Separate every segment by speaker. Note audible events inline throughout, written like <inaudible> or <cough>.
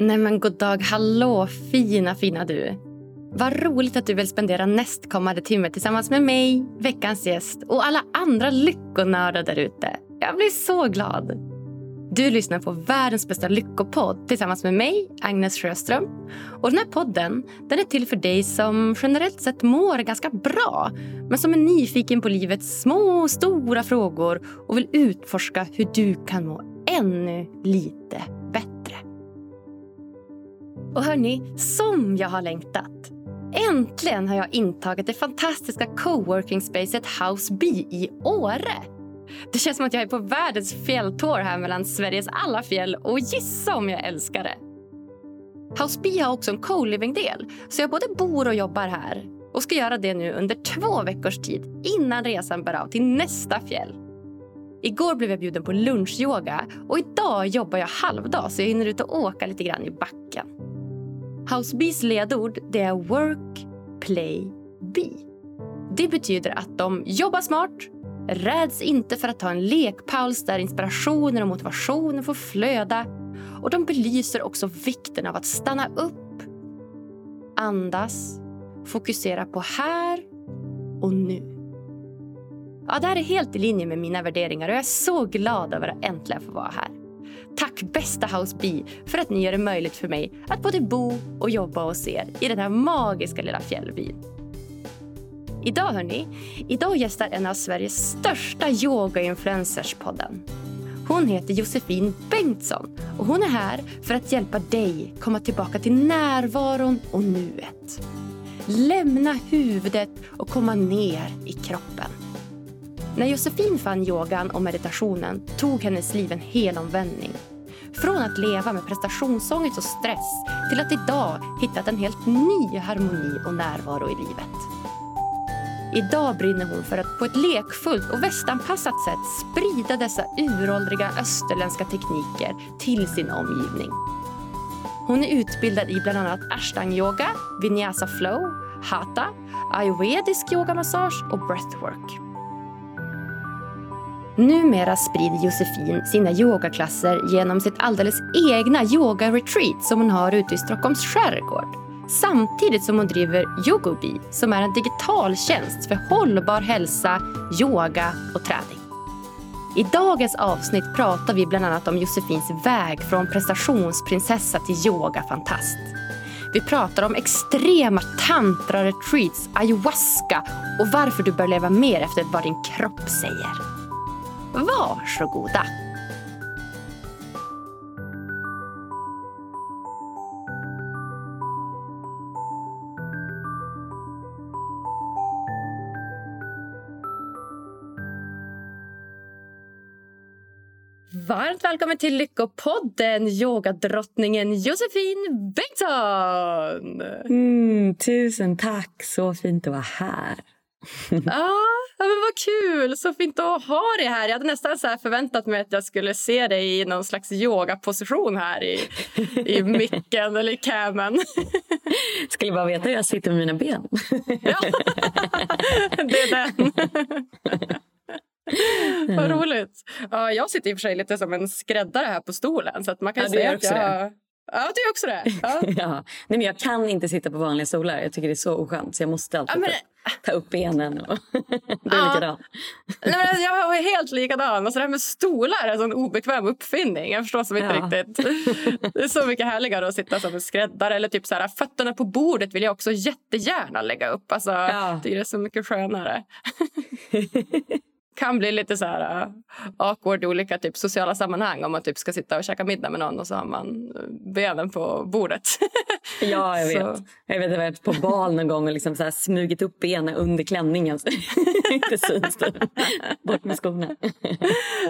Speaker 1: Nej men god dag, hallå fina fina du. Vad roligt att du vill spendera nästkommande timme tillsammans med mig, veckans gäst och alla andra lyckonördar där ute. Jag blir så glad. Du lyssnar på världens bästa lyckopodd tillsammans med mig, Agnes Sjöström. Och den här podden den är till för dig som generellt sett mår ganska bra men som är nyfiken på livets små och stora frågor och vill utforska hur du kan må ännu lite. Och hörni, som jag har längtat! Äntligen har jag intagit det fantastiska coworking-spacet House B i Åre. Det känns som att jag är på världens fjälltår här mellan Sveriges alla fjäll och gissa om jag älskar det. House B har också en co-living-del, så jag både bor och jobbar här och ska göra det nu under två veckors tid innan resan bär av till nästa fjäll. Igår blev jag bjuden på lunchyoga och idag jobbar jag halvdag så jag hinner ut och åka lite grann i backen. House Bees ledord det är work, play, be. Det betyder att de jobbar smart, räds inte för att ta en lekpaus där inspirationer och motivationer får flöda. Och de belyser också vikten av att stanna upp, andas, fokusera på här och nu. Ja, det här är helt i linje med mina värderingar och jag är så glad över att äntligen få vara här. Tack bästa House B för att ni gör det möjligt för mig att både bo och jobba hos er i den här magiska lilla fjällbyn. Idag hörni, idag gästar en av Sveriges största yoga-influencers podden. Hon heter Josefin Bengtsson och hon är här för att hjälpa dig komma tillbaka till närvaron och nuet. Lämna huvudet och komma ner i kroppen. När Josefin fann yogan och meditationen tog hennes liv en helomvändning. Från att leva med prestationsångest och stress till att idag hittat en helt ny harmoni och närvaro i livet. Idag brinner hon för att på ett lekfullt och västanpassat sätt sprida dessa uråldriga österländska tekniker till sin omgivning. Hon är utbildad i bland annat ashtang-yoga, vinyasa flow, hatha, ayurvedisk yogamassage och breathwork. Numera sprider Josefin sina yogaklasser genom sitt alldeles egna yoga-retreat som hon har ute i Stockholms skärgård. Samtidigt som hon driver Yogobi som är en digital tjänst för hållbar hälsa, yoga och träning. I dagens avsnitt pratar vi bland annat om Josefins väg från prestationsprinsessa till yogafantast. Vi pratar om extrema tantra-retreats, ayahuasca och varför du bör leva mer efter vad din kropp säger. Varsågoda! Varmt välkommen till Lyckopodden, yogadrottningen Josefin Bengtsson!
Speaker 2: Mm, tusen tack, så fint att vara här.
Speaker 1: ah, Ja, men vad kul! Så fint att ha dig här. Jag hade nästan så förväntat mig att jag skulle se dig i någon slags yogaposition här i, i <laughs> micken eller i camen.
Speaker 2: Skulle bara veta hur jag sitter med mina ben.
Speaker 1: ja, <laughs> det är den. Vad roligt. Ja, jag sitter i och för sig lite som en skräddare här på stolen. Så att man kan ja, säga att jag... Ja, du är också det. <laughs> Ja.
Speaker 2: ja. Nej, men jag kan inte sitta på vanliga stolar. Jag tycker det är så oskönt. Så jag måste alltid ja, men... ta, ta, upp benen. Och... <laughs> du är ja. likadan.
Speaker 1: Nej, men jag är helt likadan. Alltså, det här med stolar är en sån obekväm uppfinning. Jag förstår som inte ja. riktigt. <laughs> Det är så mycket härligare att sitta som en skräddare. Eller typ så här, fötterna på bordet vill jag också jättegärna lägga upp. Alltså, ja. Det är så mycket skönare kan bli lite så här uh, awkward i olika typ, sociala sammanhang om man typ ska sitta och käka middag med någon och så har man uh, benen på bordet. <laughs>
Speaker 2: ja, jag vet. Så. Jag vet, jag har varit på bal någon gång och liksom så här smugit upp benen under klänningen så <laughs> inte syns det. Bort med skorna. <laughs>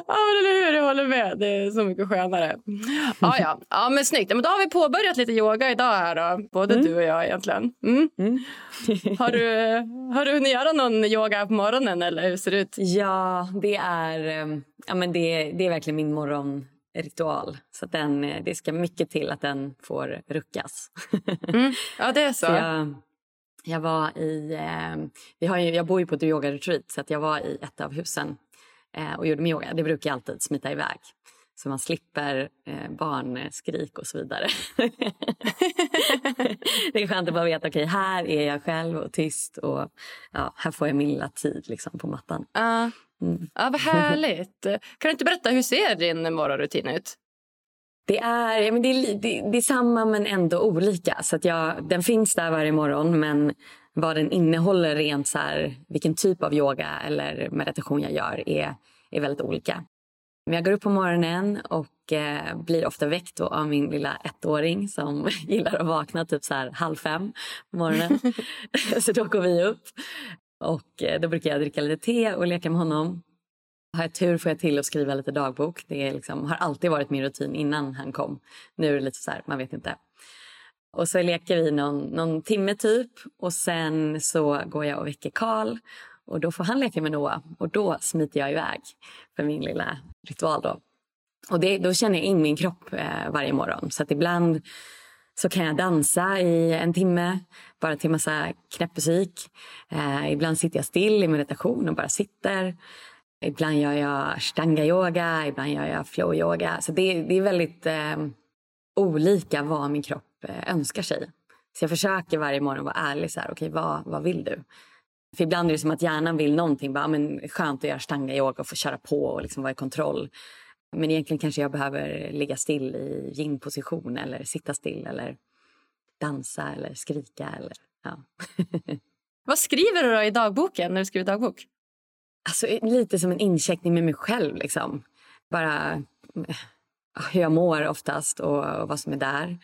Speaker 1: ja, eller hur? Jag håller med. Det är så mycket skönare. Ja, ja. ja men snyggt. Men då har vi påbörjat lite yoga idag här då. Både mm. du och jag egentligen. Mm. Mm. har, du, har du hunnit göra någon yoga på morgonen eller hur ser det ut?
Speaker 2: Ja, det är, ehm, ja, men det, det är verkligen min morgonritual. Så den, eh, det ska mycket till att den får ruckas. <laughs>
Speaker 1: Mm. Ja, det är så. så
Speaker 2: jag, jag, var i... Eh, vi har ju, jag bor ju på ett yoga-retreat så att jag var i ett av husen eh, och gjorde min yoga. Det brukar jag alltid smita iväg. Så man slipper eh, barnskrik och så vidare. <laughs> det är skönt att bara veta okej okay, här är jag själv och tyst och ja, här får jag min lilla tid liksom, på mattan.
Speaker 1: Uh, mm. Ja, vad härligt. kan du inte berätta, hur ser din morgonrutin ut?
Speaker 2: Det är, men det, är, det, det är samma men ändå olika. Så att jag, den finns där varje morgon men vad den innehåller rent så här, vilken typ av yoga eller meditation jag gör är, är väldigt olika. Men jag går upp på morgonen och eh, blir ofta väckt av min lilla ettåring som <laughs> gillar att vakna typ så här halv fem på morgonen. <laughs> <laughs> så då går vi upp och eh, då brukar jag dricka lite te och leka med honom. Har jag tur får jag till att skriva lite dagbok. Det är liksom, har alltid varit min rutin innan han kom. Nu är det lite så här, man vet inte. Och så leker vi någon, någon timme typ och sen så går jag och väcker Karl och då får han leka med Noah och då smiter jag iväg för min lilla ritual då. Och det, då känner jag in min kropp eh, varje morgon så att ibland så kan jag dansa i en timme bara till massa knäppmusik. Eh, ibland sitter jag still i meditation och bara sitter. Ibland gör jag ashtanga-yoga, ibland gör jag flow-yoga. Så det, det är väldigt eh, olika vad min kropp eh, önskar sig. Så jag försöker varje morgon vara ärlig. Så här, okay, vad, vad vill du? För ibland är det som att hjärnan vill någonting. Bara, men skönt att göra stanga yoga och få köra på och liksom vara i kontroll. Men egentligen kanske jag behöver ligga still i yin-position eller sitta still eller dansa eller skrika. Eller, ja. <laughs>
Speaker 1: Vad skriver du då i dagboken när du skriver dagbok?
Speaker 2: Alltså, lite som en incheckning med mig själv. Liksom. Bara hur jag mår oftast och, och vad som är där.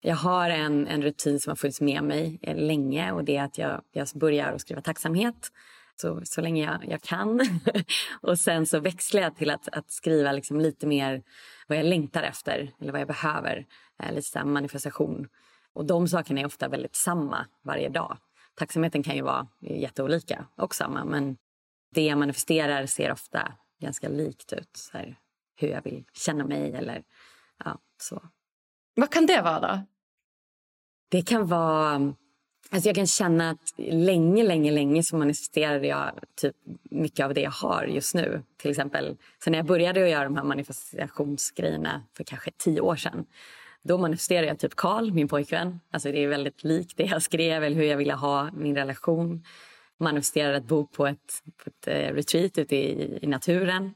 Speaker 2: Jag har en, en rutin som har funnits med mig länge och det är att jag, jag börjar att skriva tacksamhet så, så länge jag, jag kan. <laughs> och sen så växlar jag till att, att skriva liksom lite mer vad jag längtar efter eller vad jag behöver. Eh, lite så manifestation. Och de sakerna är ofta väldigt samma varje dag. Tacksamheten kan ju vara jätteolika och samma men det jag manifesterar ser ofta ganska likt ut. Så här, hur jag vill känna mig eller ja, så.
Speaker 1: Vad kan det vara då?
Speaker 2: Det kan vara... Alltså jag kan känna att länge, länge, länge så manifesterade jag typ mycket av det jag har just nu. Till exempel, så när jag började att göra de här manifestationsgrejerna för kanske tio år sedan då manifesterade jag typ Karl, min pojkvän. Alltså det är väldigt likt det jag skrev eller hur jag ville ha min relation. Manifesterade att bo på ett, på ett eh, retreat ute i, i naturen,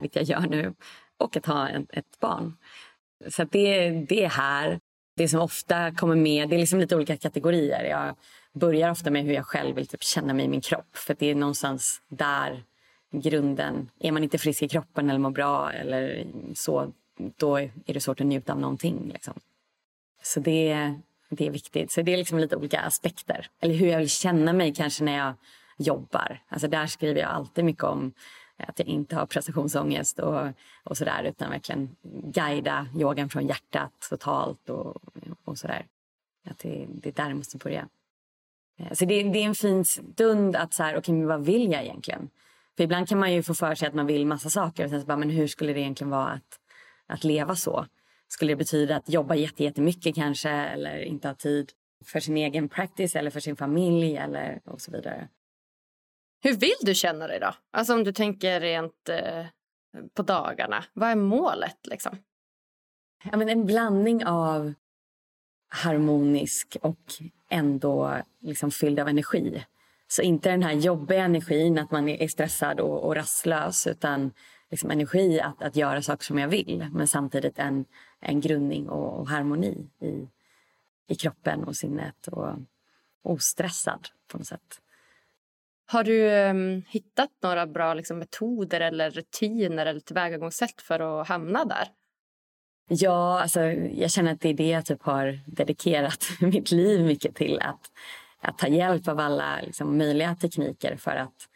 Speaker 2: vilket jag gör nu. Och att ha en, ett barn. Så det, det är här. Det som ofta kommer med, det är liksom lite olika kategorier. Jag börjar ofta med hur jag själv vill typ känna mig i min kropp. För det är någonstans där grunden, är man inte frisk i kroppen eller mår bra eller så, då är det svårt att njuta av någonting. Liksom. Så det, det är viktigt. Så det är liksom lite olika aspekter. Eller hur jag vill känna mig kanske när jag jobbar. Alltså där skriver jag alltid mycket om att jag inte har prestationsångest och, och sådär utan verkligen guida yogan från hjärtat totalt och, och sådär. Att det, det är där det måste börja. Eh, så det, det är en fin stund att så här, okay, vad vill jag egentligen? För ibland kan man ju få för sig att man vill massa saker och sen så bara, men hur skulle det egentligen vara att, att leva så? Skulle det betyda att jobba jättemycket kanske eller inte ha tid för sin egen practice eller för sin familj eller och så vidare.
Speaker 1: Hur vill du känna dig då? Alltså om du tänker rent eh, på dagarna. Vad är målet liksom?
Speaker 2: Ja, men en blandning av harmonisk och ändå liksom fylld av energi. Så inte den här jobbiga energin att man är stressad och, och rastlös utan liksom energi att, att göra saker som jag vill men samtidigt en, en grundning och, och harmoni i, i kroppen och sinnet och ostressad på något sätt.
Speaker 1: Har du um, hittat några bra liksom, metoder eller rutiner eller tillvägagångssätt för att hamna där?
Speaker 2: Ja, alltså, jag känner att det är det jag typ har dedikerat <laughs> mitt liv mycket till. Att, att ta hjälp av alla liksom, möjliga tekniker för att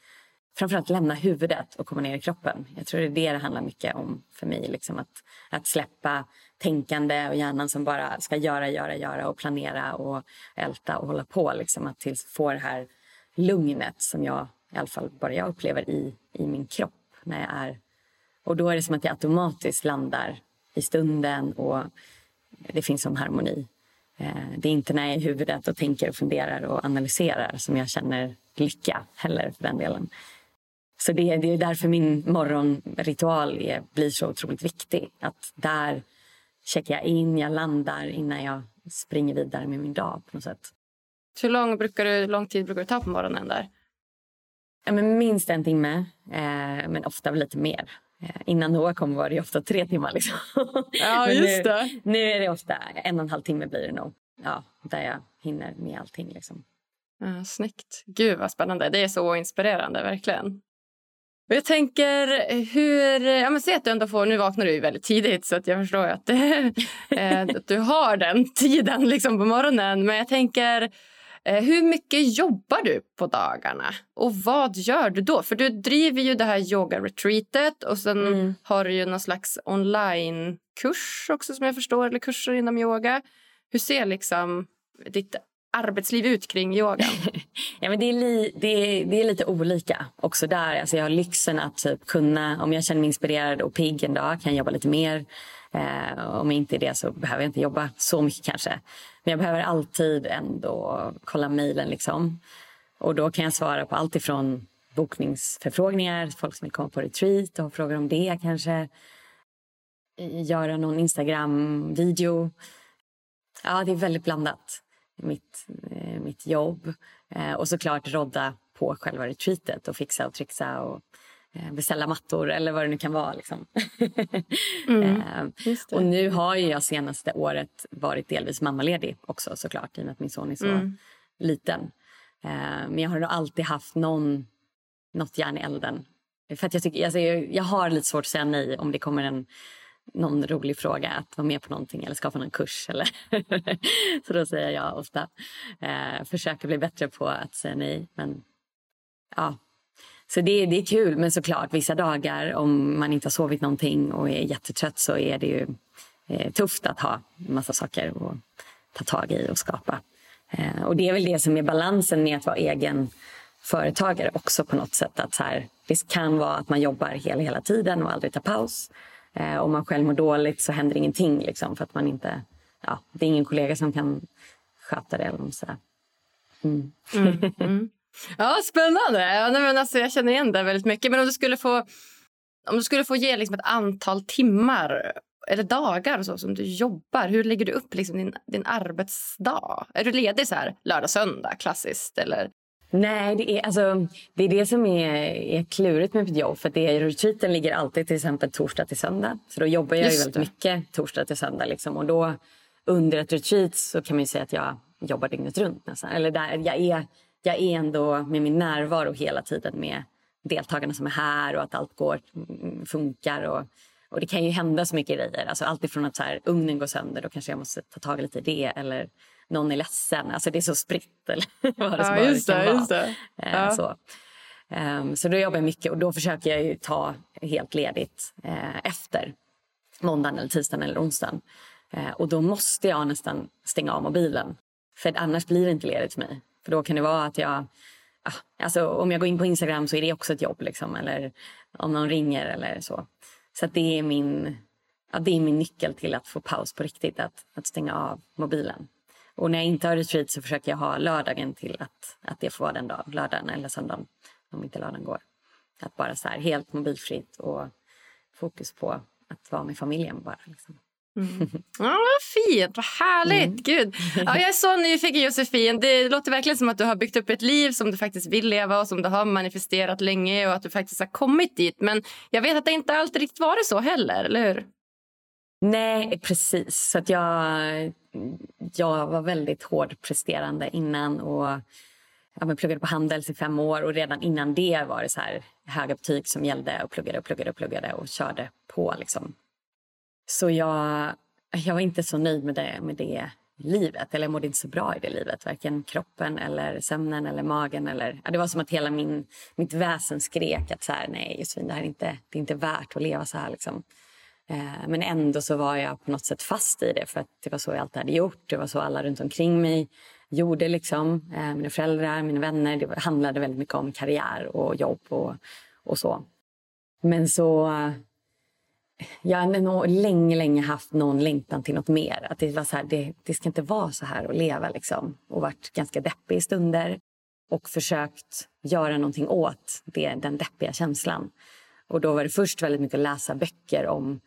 Speaker 2: framförallt lämna huvudet och komma ner i kroppen. Jag tror det är det det handlar mycket om för mig. Liksom att, att släppa tänkande och hjärnan som bara ska göra, göra, göra och planera och älta och hålla på. Liksom, att tills få det här lugnet som jag i alla fall bara jag upplever i, i min kropp när jag är... Och då är det som att jag automatiskt landar i stunden och det finns en harmoni. Eh, det är inte när jag är i huvudet och tänker och funderar och analyserar som jag känner lycka heller för den delen. Så det, det är därför min morgonritual är, blir så otroligt viktig. Att där checkar jag in, jag landar innan jag springer vidare med min dag på något sätt.
Speaker 1: Hur lång, brukar du, lång tid brukar du ta på morgonen där?
Speaker 2: Ja, men minst en timme, eh, men ofta lite mer. Eh, innan Noah kom var det ofta tre timmar. Liksom.
Speaker 1: Ja, <laughs> just
Speaker 2: nu,
Speaker 1: det.
Speaker 2: Nu är det ofta en och en halv timme blir det nog. Ja, där jag hinner med allting. Liksom.
Speaker 1: Ja, snyggt. Gud, vad spännande. Det är så inspirerande, verkligen. Och jag tänker hur... Ja, men se att du ändå får... Nu vaknar du ju väldigt tidigt så att jag förstår att, det, <laughs> eh, att du har den tiden liksom på morgonen. Men jag tänker hur mycket jobbar du på dagarna och vad gör du då? För du driver ju det här yoga-retreatet och sen mm. har du ju någon slags online-kurs också som jag förstår, eller kurser inom yoga. Hur ser liksom ditt arbetsliv ut kring yogan? <laughs>
Speaker 2: ja, men det, är li, det, är, det är lite olika också där. Alltså jag har lyxen att typ kunna, om jag känner mig inspirerad och pigg en dag kan jag jobba lite mer. Eh, om inte det så behöver jag inte jobba så mycket kanske. Men jag behöver alltid ändå kolla mejlen liksom. Och då kan jag svara på allt ifrån bokningsförfrågningar, folk som vill komma på retreat och frågar om det kanske. Göra någon Instagram-video. Ja, det är väldigt blandat, mitt, eh, mitt jobb. Eh, och såklart rodda på själva retreatet och fixa och trixa och beställa mattor eller vad det nu kan vara. Liksom. <laughs> Mm, eh, och nu har jag senaste året varit delvis mammaledig också såklart i och med att min son är så mm. liten. Eh, men jag har nog alltid haft någon, något järn i elden. För att jag, tycker, alltså jag, jag har lite svårt att säga nej om det kommer en någon rolig fråga att vara med på någonting eller skapa någon kurs. Eller <laughs> så då säger jag ofta. Eh, försöker bli bättre på att säga nej. Men ja, så det, det är kul, men såklart vissa dagar om man inte har sovit någonting och är jättetrött så är det ju eh, tufft att ha en massa saker att ta tag i och skapa. Eh, och det är väl det som är balansen med att vara egen företagare också på något sätt. Att så här, det kan vara att man jobbar hela, hela tiden och aldrig tar paus. Eh, om man själv mår dåligt så händer ingenting liksom, för att man inte, ja, det är ingen kollega som kan sköta det. Eller så. Mm.
Speaker 1: Mm, mm. Ja, spännande. Ja, men alltså, jag känner igen det väldigt mycket. Men om du skulle få, om du skulle få ge liksom ett antal timmar eller dagar så, som du jobbar, hur lägger du upp liksom din, din arbetsdag? Är du ledig så här lördag, söndag, klassiskt? Eller?
Speaker 2: Nej, det är, alltså, det är det som är, är klurigt med mitt jobb. För det, retreaten ligger alltid till exempel torsdag till söndag. Så då jobbar jag ju väldigt mycket torsdag till söndag. Liksom. Och då under ett retreat så kan man säga att jag jobbar dygnet runt nästan. Eller där jag är jag är ändå med min närvaro hela tiden med deltagarna som är här och att allt går, mm, funkar. Och, och det kan ju hända så mycket grejer. Alltså allt ifrån att så här, ugnen går sönder, då kanske jag måste ta tag i lite i det. Eller någon är ledsen. Alltså det är så spritt. Eller <laughs> vad det ja, just det, just det. Eh, ja. Så. Um, så då jobbar jag mycket och då försöker jag ju ta helt ledigt uh, efter måndagen, eller tisdagen eller onsdagen. Uh, och då måste jag nästan stänga av mobilen. För annars blir det inte ledigt för mig. För då kan det vara att jag... Ah, alltså, om jag går in på Instagram så är det också ett jobb. Liksom, eller om någon ringer eller så. Så det, är min, ja, det är min nyckel till att få paus på riktigt. Att, att stänga av mobilen. Och när jag inte har retreat så försöker jag ha lördagen till att, att det får vara den dagen. Lördagen eller söndagen. Om inte lördagen går. Att bara så här, helt mobilfritt och fokus på att vara med familjen bara. Liksom.
Speaker 1: Mm. <laughs> Ja, vad fint, vad härligt. Mm. Gud. Ja, jag är så nyfiken Josefin. Det låter verkligen som att du har byggt upp ett liv som du faktiskt vill leva och som du har manifesterat länge och att du faktiskt har kommit dit. Men jag vet att det inte alltid riktigt varit så heller, eller hur?
Speaker 2: Nej, precis. Så att jag, jag var väldigt hårdpresterande innan och ja, men pluggade på Handels i fem år och redan innan det var det så här höga betyg som gällde och pluggade och pluggade och pluggade och körde på liksom så jag, jag var inte så nöjd med det, med det livet. Eller jag mådde inte så bra i det livet. Varken kroppen, eller sömnen eller magen. Eller, ja, det var som att hela min, mitt väsen skrek att så här, nej Josefin, det här är inte, det är inte värt att leva så här. Liksom. Eh, men ändå så var jag på något sätt fast i det. För att det var så jag alltid hade gjort. Det var så alla runt omkring mig gjorde. Liksom. Eh, mina föräldrar, mina vänner. Det handlade väldigt mycket om karriär och jobb och, och så. Men så jag har nog länge, länge haft någon längtan till något mer. Att det var så här, det, det ska inte vara så här att leva liksom. Och varit ganska deppig i stunder. och försökt göra någonting åt det, den deppiga känslan. Och då var det först väldigt mycket att läsa böcker om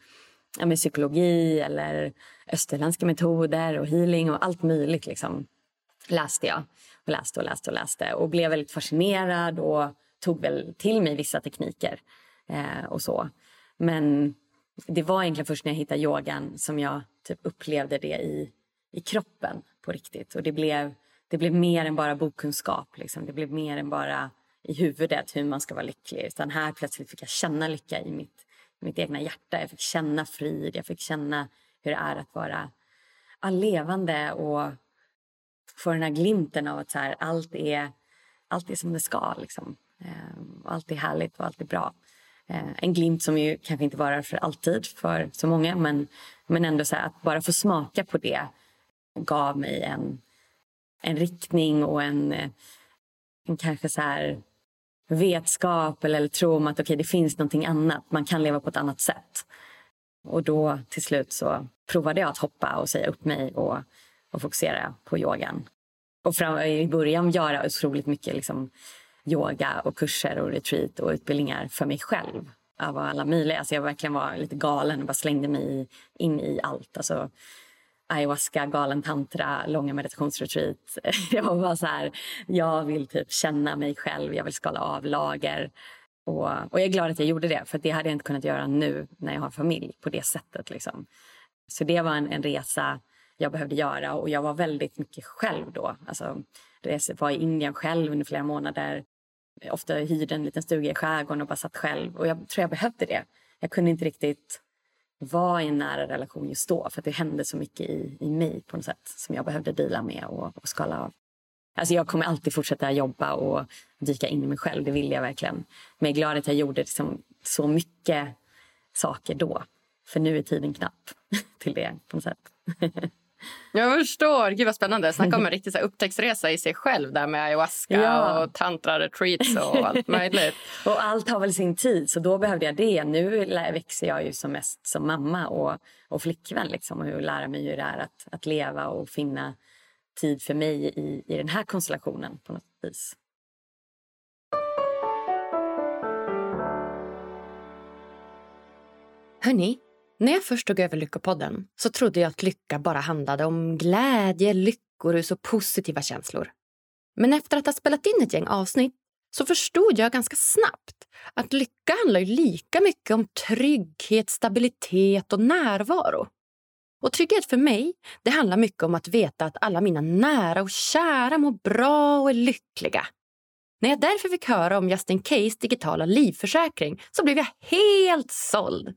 Speaker 2: ja, psykologi eller österländska metoder och healing och allt möjligt liksom läste jag. Och läste och läste och läste och blev väldigt fascinerad och tog väl till mig vissa tekniker eh, och så. Men det var egentligen först när jag hittade yogan som jag typ upplevde det i, i kroppen på riktigt. Och det blev, det blev mer än bara bokkunskap. Liksom. Det blev mer än bara i huvudet hur man ska vara lycklig. Utan här plötsligt fick jag känna lycka i mitt, i mitt egna hjärta. Jag fick känna frid, jag fick känna hur det är att vara levande och få den här glimten av att så här, allt, är, allt är som det ska. Liksom. Ehm, allt är härligt och allt är bra. Eh, en glimt som ju kanske inte varar för alltid för så många men, men ändå så här, att bara få smaka på det gav mig en, en riktning och en, eh, en kanske så här vetskap eller, eller tro om att okay, det finns någonting annat. Man kan leva på ett annat sätt. Och då till slut så provade jag att hoppa och säga upp mig och, och fokusera på yogan. Och fram, i början göra otroligt mycket liksom, yoga och kurser och retreat och utbildningar för mig själv. Av alla möjliga. Alltså jag verkligen var lite galen och bara slängde mig in i allt. Alltså, ayahuasca, galen tantra, långa meditationsretreat. <laughs> Jag var bara så här, jag vill typ känna mig själv, jag vill skala av lager. Och, och jag är glad att jag gjorde det, för det hade jag inte kunnat göra nu när jag har familj på det sättet. Liksom. Så det var en, en resa jag behövde göra och jag var väldigt mycket själv då. Alltså, jag var i Indien själv under flera månader. Ofta hyrde en liten stuga i skärgården och bara satt själv. Och jag tror jag behövde det. Jag kunde inte riktigt vara i en nära relation just då för att det hände så mycket i, i mig på något sätt som jag behövde dela med och, och skala av. Alltså jag kommer alltid fortsätta jobba och dyka in i mig själv, det vill jag verkligen. Men jag är glad att jag gjorde liksom så mycket saker då. För nu är tiden knapp <laughs> till det på något sätt. <laughs>
Speaker 1: Jag förstår. Gud vad spännande. Snacka om en riktig så här, upptäcktsresa i sig själv där med ayahuasca ja. och tantra-retreats och <laughs> allt möjligt.
Speaker 2: och allt har väl sin tid, så då behövde jag det. Nu växer jag ju som mest som mamma och, och flickvän liksom, och lära mig hur det är att, att leva och finna tid för mig i, i den här konstellationen på något vis.
Speaker 1: Hörni, när jag först tog över Lyckopodden så trodde jag att lycka bara handlade om glädje, lyckorus och positiva känslor. Men efter att ha spelat in ett gäng avsnitt så förstod jag ganska snabbt att lycka handlar lika mycket om trygghet, stabilitet och närvaro. Och trygghet för mig det handlar mycket om att veta att alla mina nära och kära mår bra och är lyckliga. När jag därför fick höra om Justin Case digitala livförsäkring så blev jag helt såld.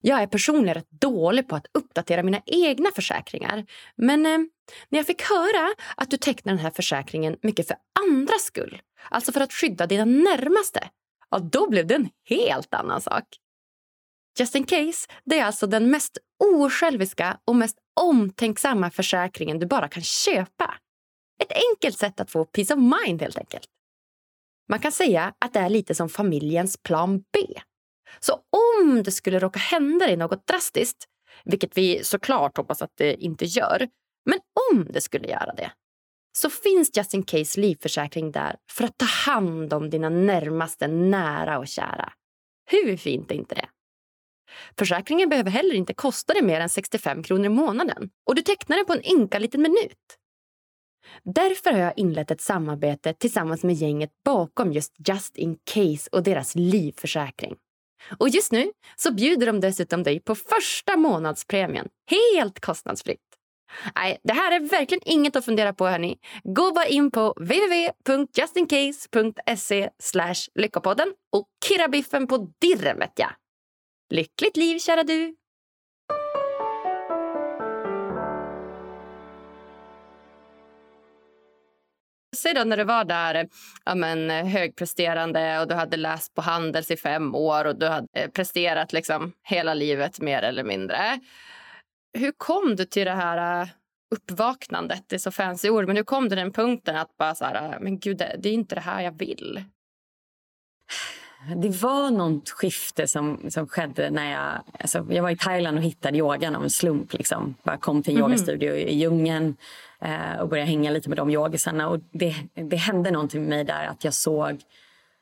Speaker 1: Jag är personligen rätt dålig på att uppdatera mina egna försäkringar. Men eh, när jag fick höra att du tecknar den här försäkringen mycket för andras skull, alltså för att skydda dina närmaste, ja, då blev det en helt annan sak. Just in case, det är alltså den mest osjälviska och mest omtänksamma försäkringen du bara kan köpa. Ett enkelt sätt att få peace of mind helt enkelt. Man kan säga att det är lite som familjens plan B. Så om det skulle råka hända dig något drastiskt, vilket vi såklart hoppas att det inte gör, men om det skulle göra det, så finns Just In Case livförsäkring där för att ta hand om dina närmaste nära och kära. Hur fint är inte det? Försäkringen behöver heller inte kosta dig mer än 65 kronor i månaden och du tecknar den på en ynka liten minut. Därför har jag inlett ett samarbete tillsammans med gänget bakom just Just In Case och deras livförsäkring. Och just nu så bjuder de dessutom dig på första månadspremien helt kostnadsfritt. Nej, det här är verkligen inget att fundera på. hörni. Gå bara in på www.justincase.se lyckopodden och kirra biffen på dirren, vet jag. Lyckligt liv, kära du! Säg då när du var där ja, men, högpresterande och du hade läst på Handels i fem år och du hade eh, presterat liksom hela livet mer eller mindre. Hur kom du till det här eh, uppvaknandet? Det är så fancy ord, men hur kom du till den punkten att bara så här, ah, men gud, det, det är inte det här jag vill?
Speaker 2: Det var något skifte som, som skedde när jag... Alltså, jag var i Thailand och hittade yogan av en slump. Liksom. Jag kom till en mm. yogastudio i djungeln eh, och började hänga lite med de yogisarna. Och det, det hände någonting med mig där att jag såg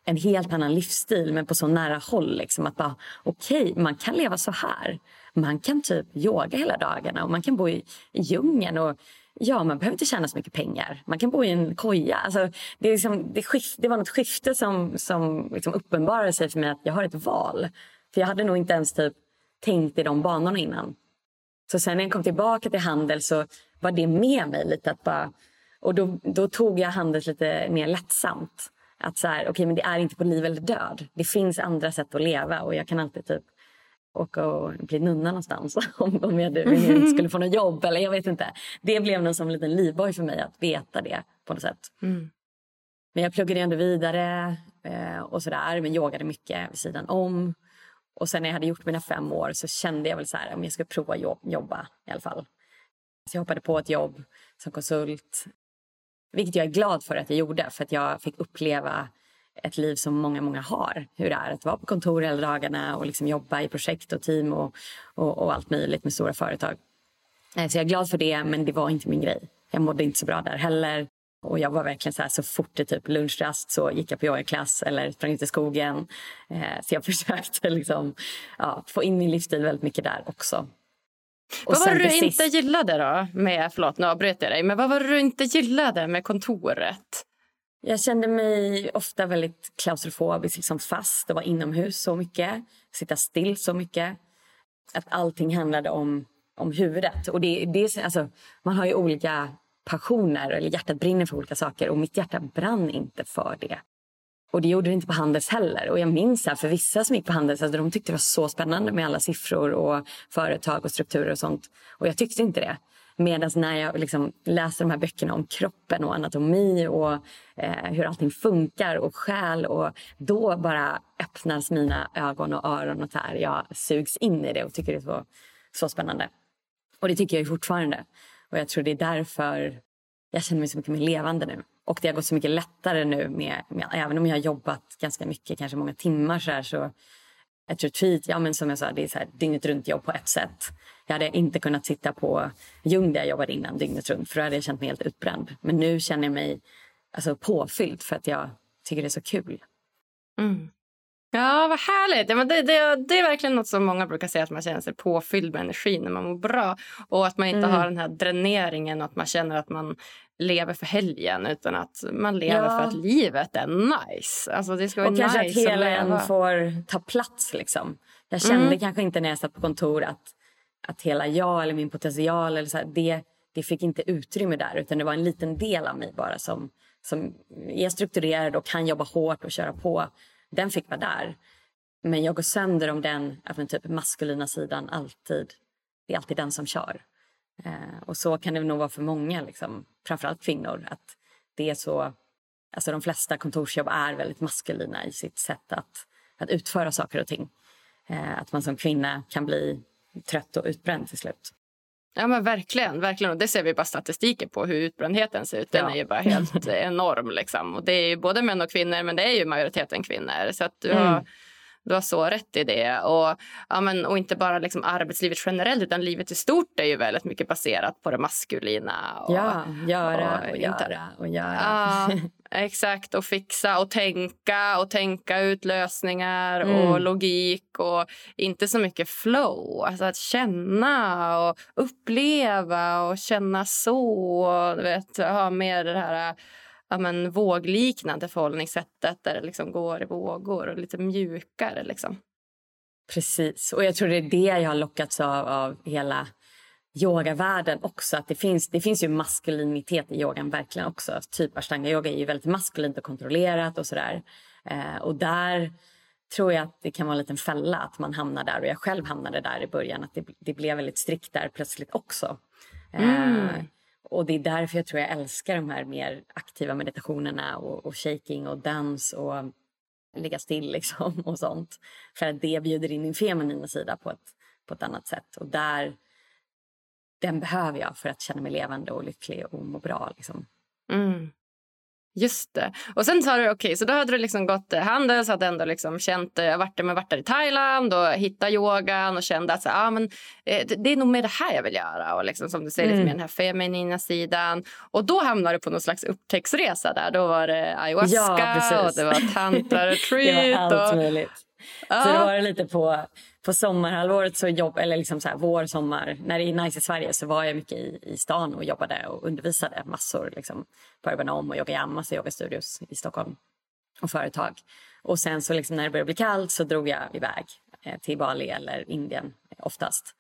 Speaker 2: en helt annan livsstil men på så nära håll. Liksom, att bara, okej, okay, man kan leva så här. Man kan typ yoga hela dagarna och man kan bo i, i djungeln. Och, Ja, man behöver inte tjäna så mycket pengar. Man kan bo i en koja. Alltså, det, är liksom, det, skift, det var något skifte som, som liksom uppenbarade sig för mig att jag har ett val. För jag hade nog inte ens typ tänkt i de banorna innan. Så sen när jag kom tillbaka till handel så var det med mig lite att bara... Och då, då tog jag handel lite mer lättsamt. Att så här, okay, men det är inte på liv eller död. Det finns andra sätt att leva och jag kan alltid typ åka och bli nunna någonstans <laughs> om, om jag inte skulle få något jobb. Eller jag vet inte. Det blev någon som en liten livboj för mig att veta det på något sätt. Mm. Men jag pluggade ändå vidare eh, och sådär, men yogade mycket vid sidan om. Och sen när jag hade gjort mina fem år så kände jag väl så här, om jag ska prova jobb, jobba i alla fall. Så jag hoppade på ett jobb som konsult. Vilket jag är glad för att jag gjorde, för att jag fick uppleva ett liv som många, många har. Hur det är att vara på kontor hela dagarna och liksom jobba i projekt och team och, och, och, allt möjligt med stora företag. Eh, så jag är glad för det, men det var inte min grej. Jag mådde inte så bra där heller. Och jag var verkligen så här, så fort det typ lunchrast så gick jag på yogaklass eller sprang ut i skogen. Eh, så jag <laughs> försökte liksom, ja, få in min livsstil väldigt mycket där också.
Speaker 1: Och vad var det du sist... inte gillade då med, förlåt nu avbröt jag dig, men vad var det du inte gillade med kontoret?
Speaker 2: Jag kände mig ofta väldigt klaustrofobisk, liksom fast och var inomhus så mycket. Sitta still så mycket. Att allting handlade om, om huvudet. Och det, det, alltså, man har ju olika passioner, eller hjärtat brinner för olika saker. Och mitt hjärta brann inte för det. Och det gjorde det inte på Handels heller. Och jag minns här, för vissa som gick på Handels, alltså, de tyckte det var så spännande med alla siffror och företag och strukturer och sånt. Och jag tyckte inte det. Medan när jag liksom läser de här böckerna om kroppen och anatomi och eh, hur allting funkar och själ och då bara öppnas mina ögon och öron och här. Jag sugs in i det och tycker det är så, så spännande. Och det tycker jag fortfarande. Och jag tror det är därför jag känner mig så mycket mer levande nu. Och det har gått så mycket lättare nu med, med även om jag har jobbat ganska mycket, kanske många timmar så här, så ett retreat, ja men som jag sa, det är så här dygnet runt jobb på ett sätt. Jag hade inte kunnat sitta på Ljung där jag jobbade innan dygnet runt för då hade jag känt mig helt utbränd. Men nu känner jag mig alltså, påfylld för att jag tycker det är så kul.
Speaker 1: Mm. Ja, vad härligt. Ja, men det, det, det, är verkligen något som många brukar säga att man känner sig påfylld med energi när man mår bra. Och att man inte mm. har den här dräneringen och att man känner att man lever för helgen utan att man lever ja. för att livet är nice. Alltså det ska vara
Speaker 2: och
Speaker 1: nice
Speaker 2: kanske att hela en får ta plats. Liksom. Jag kände mm. kanske inte när jag satt på kontor att, att hela jag eller min potential eller så här, det, det fick inte utrymme där utan det var en liten del av mig bara som, som är strukturerad och kan jobba hårt och köra på. Den fick vara där. Men jag går sönder om den typ maskulina sidan alltid. Det är alltid den som kör. Eh, och så kan det nog vara för många, liksom, framförallt kvinnor. Att det är så, alltså de flesta kontorsjobb är väldigt maskulina i sitt sätt att, att utföra saker och ting. Eh, att man som kvinna kan bli trött och utbränd till slut.
Speaker 1: Ja men verkligen, verkligen. Och det ser vi bara statistiken på hur utbrändheten ser ut. Den ja. är ju bara helt <laughs> enorm liksom. Och det är både män och kvinnor men det är ju majoriteten kvinnor. Så att du mm. har du har så rätt i det. Och, ja, men, och inte bara liksom arbetslivet generellt utan livet i stort är ju väldigt mycket baserat på det maskulina. Och,
Speaker 2: ja, göra och, och göra och göra. Ja, <laughs>
Speaker 1: exakt, och fixa och tänka och tänka ut lösningar mm. och logik och inte så mycket flow. Alltså att känna och uppleva och känna så. Och, vet, ha mer det här ja, men, vågliknande förhållningssättet där det liksom går i vågor och lite mjukare. Liksom.
Speaker 2: Precis, och jag tror det är det jag har lockats av av hela yogavärlden också. Att det, finns, det finns ju maskulinitet i yogan verkligen också. Typ ashtanga-yoga är ju väldigt maskulint och kontrollerat och sådär. Eh, och där tror jag att det kan vara en liten fälla att man hamnar där. Och jag själv hamnade där i början. Att det, det blev väldigt strikt där plötsligt också. Eh, mm. Och det är därför jag tror jag älskar de här mer aktiva meditationerna och, och shaking och dans och ligga still <laughs> liksom och sånt. För att det bjuder in min feminina sida på ett, på ett annat sätt. Och där, den behöver jag för att känna mig levande och lycklig och må bra. Liksom.
Speaker 1: Mm. Just det. Och sen sa du, okej, okay, så då hade du liksom gått Handels, hade ändå liksom känt, eh, varit, men varit där i Thailand och hittat yogan och kände att så, ah, men, eh, det är nog mer det här jag vill göra. Och liksom, som du säger, mm. lite mer den här feminina sidan. Och då hamnade du på någon slags upptäcktsresa där. Då var det ayahuasca ja, och det var tantra-retreat. <laughs>
Speaker 2: det var allt och... möjligt. Så det var lite på, på sommarhalvåret, så jobb, eller liksom så här, vår, sommar, när det är nice i Sverige så var jag mycket i, i stan och jobbade och undervisade massor liksom, på Urban Om och Yoga massa yogastudios i Stockholm och företag. Och sen så liksom, när det började bli kallt så drog jag iväg eh, till Bali eller Indien oftast.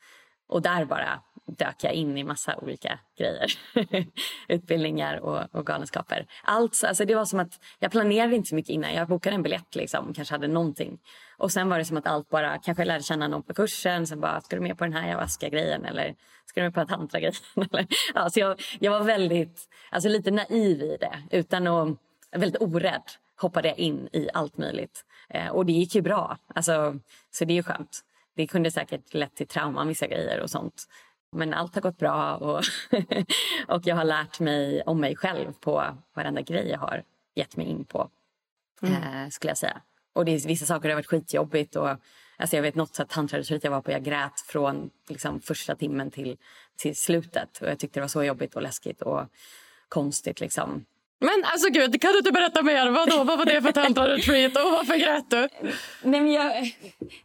Speaker 2: Och där bara dök jag in i massa olika grejer. <laughs> Utbildningar och, och galenskaper. Allt, alltså det var som att jag planerade inte så mycket innan. Jag bokade en biljett liksom, kanske hade någonting. Och sen var det som att allt bara, kanske lärde känna någon på kursen. Sen bara, ska du med på den här ayahuasca-grejen? Eller ska du med på tantra-grejen? <laughs> ja, så jag, jag var väldigt, alltså lite naiv i det. Utan att, väldigt orädd hoppade jag in i allt möjligt. Eh, och det gick ju bra. Alltså, så det är ju skönt. Det kunde säkert lett till trauman, vissa grejer och sånt. Men allt har gått bra och, <laughs> och jag har lärt mig om mig själv på varenda grej jag har gett mig in på. Mm. Eh, skulle jag säga. Och det vissa saker har varit skitjobbigt. Och, alltså jag vet något tantraretreat jag var på, jag grät från liksom, första timmen till, till slutet. Och jag tyckte det var så jobbigt och läskigt och konstigt. Liksom.
Speaker 1: Men alltså gud, kan du inte berätta mer? Vadå? Vad var det för tantra-retreat och varför grät du?
Speaker 2: Nej, men jag,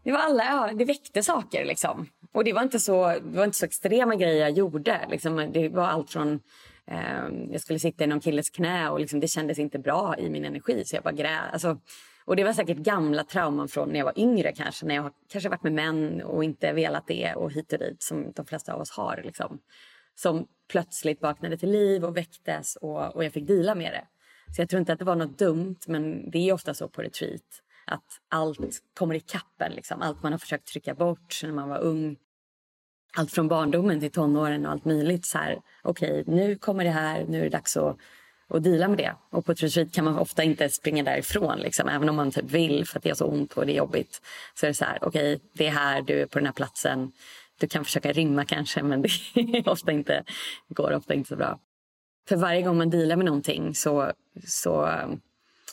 Speaker 2: det var alla, ja, det väckte saker liksom. Och det var inte så, det var inte så extrema grejer jag gjorde. Liksom, det var allt från eh, jag skulle sitta i någon killes knä och liksom, det kändes inte bra i min energi så jag bara grät. Alltså, och det var säkert gamla trauman från när jag var yngre kanske. När jag kanske varit med män och inte velat det och hit och dit som de flesta av oss har. Liksom. Som plötsligt vaknade till liv och väcktes och, och jag fick dela med det. Så jag tror inte att det var något dumt men det är ofta så på retreat. Att allt kommer i kappen, liksom. allt man har försökt trycka bort när man var ung. Allt från barndomen till tonåren och allt möjligt. Så här, okej, okay, nu kommer det här, nu är det dags att, att deala med det. Och på ett retreat kan man ofta inte springa därifrån, liksom, även om man typ vill för att det är så ont och det är jobbigt. Så är det så här, okej, okay, det är här, du är på den här platsen. Du kan försöka rymma kanske, men det ofta inte, går ofta inte så bra. För varje gång man dealar med någonting så, så um,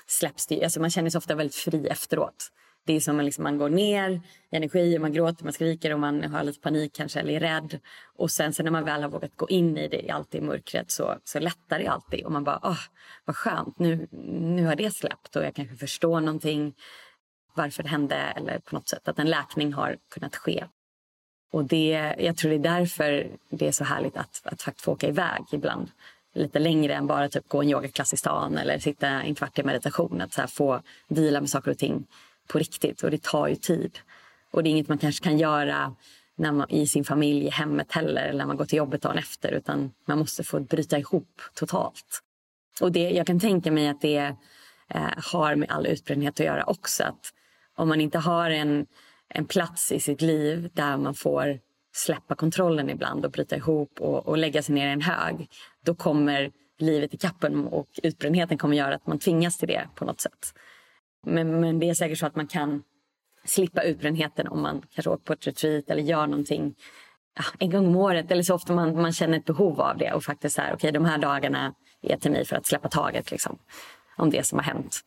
Speaker 2: släpps det. Alltså man känner sig ofta väldigt fri efteråt. Det är som att liksom man går ner i energi, och man gråter, man skriker och man har lite panik kanske eller är rädd. Och sen så när man väl har vågat gå in i det, allt i mörkret, så, så lättar det alltid. Och man bara, åh, vad skönt, nu, nu har det släppt och jag kanske förstår någonting, varför det hände eller på något sätt att en läkning har kunnat ske. Och det, jag tror det är därför det är så härligt att, att faktiskt få åka iväg ibland lite längre än bara typ gå en yogaklass i stan eller sitta en kvart i meditation. Att så få vila med saker och ting på riktigt och det tar ju tid. Och det är inget man kanske kan göra när man, i sin familj, i hemmet heller eller när man går till jobbet dagen efter utan man måste få bryta ihop totalt. Och det, jag kan tänka mig att det eh, har med all utbrändhet att göra också. Att om man inte har en, en plats i sitt liv där man får släppa kontrollen ibland och bryta ihop och, och lägga sig ner i en hög då kommer livet i kappen och utbrändheten kommer göra att man tvingas till det på något sätt. Men, men det är säkert så att man kan slippa utbrändheten om man kanske åker på ett retreat eller gör någonting en gång om året eller så ofta man, man känner ett behov av det och faktiskt så här, okej okay, de här dagarna är till mig för att släppa taget liksom, om det som har hänt.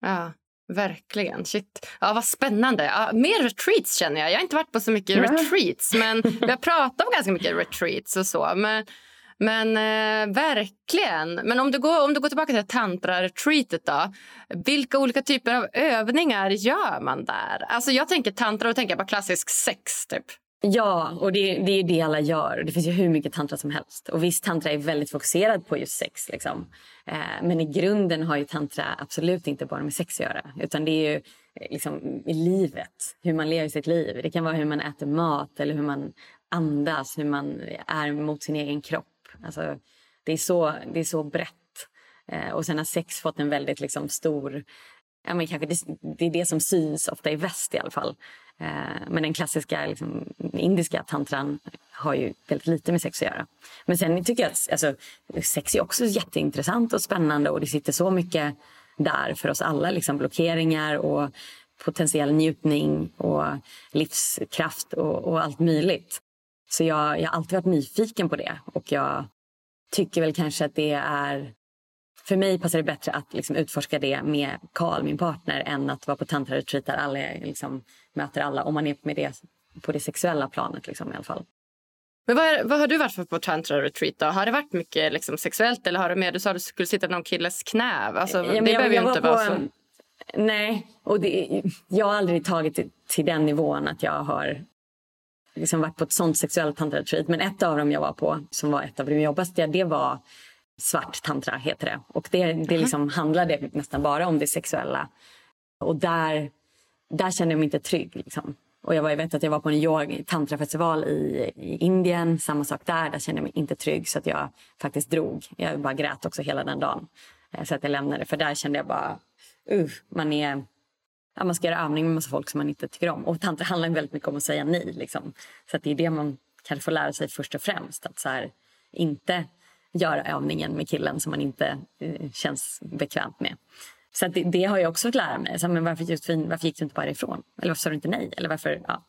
Speaker 1: Ja, verkligen. Shit. Ja, vad spännande. Ja, mer retreats känner jag. Jag har inte varit på så mycket mm. retreats men <laughs> vi har pratat om ganska mycket retreats och så. Men men eh, verkligen. Men om du, går, om du går tillbaka till tantra-retreatet då. Vilka olika typer av övningar gör man där? Alltså jag tänker tantra och tänker på klassisk sex typ.
Speaker 2: Ja, och det, det är det alla gör. Det finns ju hur mycket tantra som helst. Och visst, tantra är väldigt fokuserad på just sex. Liksom. Eh, men i grunden har ju tantra absolut inte bara med sex att göra. Utan det är ju eh, liksom, i livet, hur man lever sitt liv. Det kan vara hur man äter mat eller hur man andas, hur man är mot sin egen kropp. Alltså, det, är så, det är så brett. Eh, och sen har sex fått en väldigt liksom, stor... Ja, men kanske det, det, är det som syns ofta i väst i alla fall. Eh, men den klassiska liksom, indiska tantran har ju väldigt lite med sex att göra. Men sen tycker jag att alltså, sex är också jätteintressant och spännande och det sitter så mycket där för oss alla. Liksom, blockeringar och potentiell njutning och livskraft och, och allt möjligt. Så jag, jag har alltid varit nyfiken på det och jag tycker väl kanske att det är för mig passar det bättre att liksom utforska det med Karl, min partner, än att vara på tantra-retreat där alla liksom möter alla. Om man är med det på det sexuella planet liksom, i alla fall.
Speaker 1: Men vad, är, vad har du varit för på tantra-retreat? då? Har det varit mycket liksom, sexuellt eller har du med, du sa att du skulle sitta någon killes knä? Alltså, ja, det jag, behöver jag inte vara så...
Speaker 2: Nej, och det, jag har aldrig tagit det till den nivån att jag har liksom varit på ett sånt sexuellt tantra-retreat. Men ett av dem jag var på, som var ett av de jobbigaste, det var svart tantra heter det. Och det, det liksom handlade nästan bara om det sexuella. Och där, där kände jag mig inte trygg. Liksom. Och jag, var, jag vet att jag var på en yoga, tantrafestival i, i Indien. Samma sak där. Där kände jag mig inte trygg så att jag faktiskt drog. Jag bara grät också hela den dagen. Eh, så att jag lämnade. För där kände jag bara... Uh, man är... Ja, man ska göra övning med massa folk som man inte tycker om. Och tantra handlar väldigt mycket om att säga nej. Liksom. Så att det är det man kanske får lära sig först och främst. Att så här, inte göra övningen med killen som man inte eh, känns bekvämt med. Så det, det, har jag också fått lära mig. Så, men varför, just, varför gick du inte bara ifrån? Eller varför sa du inte nej? Eller varför, ja.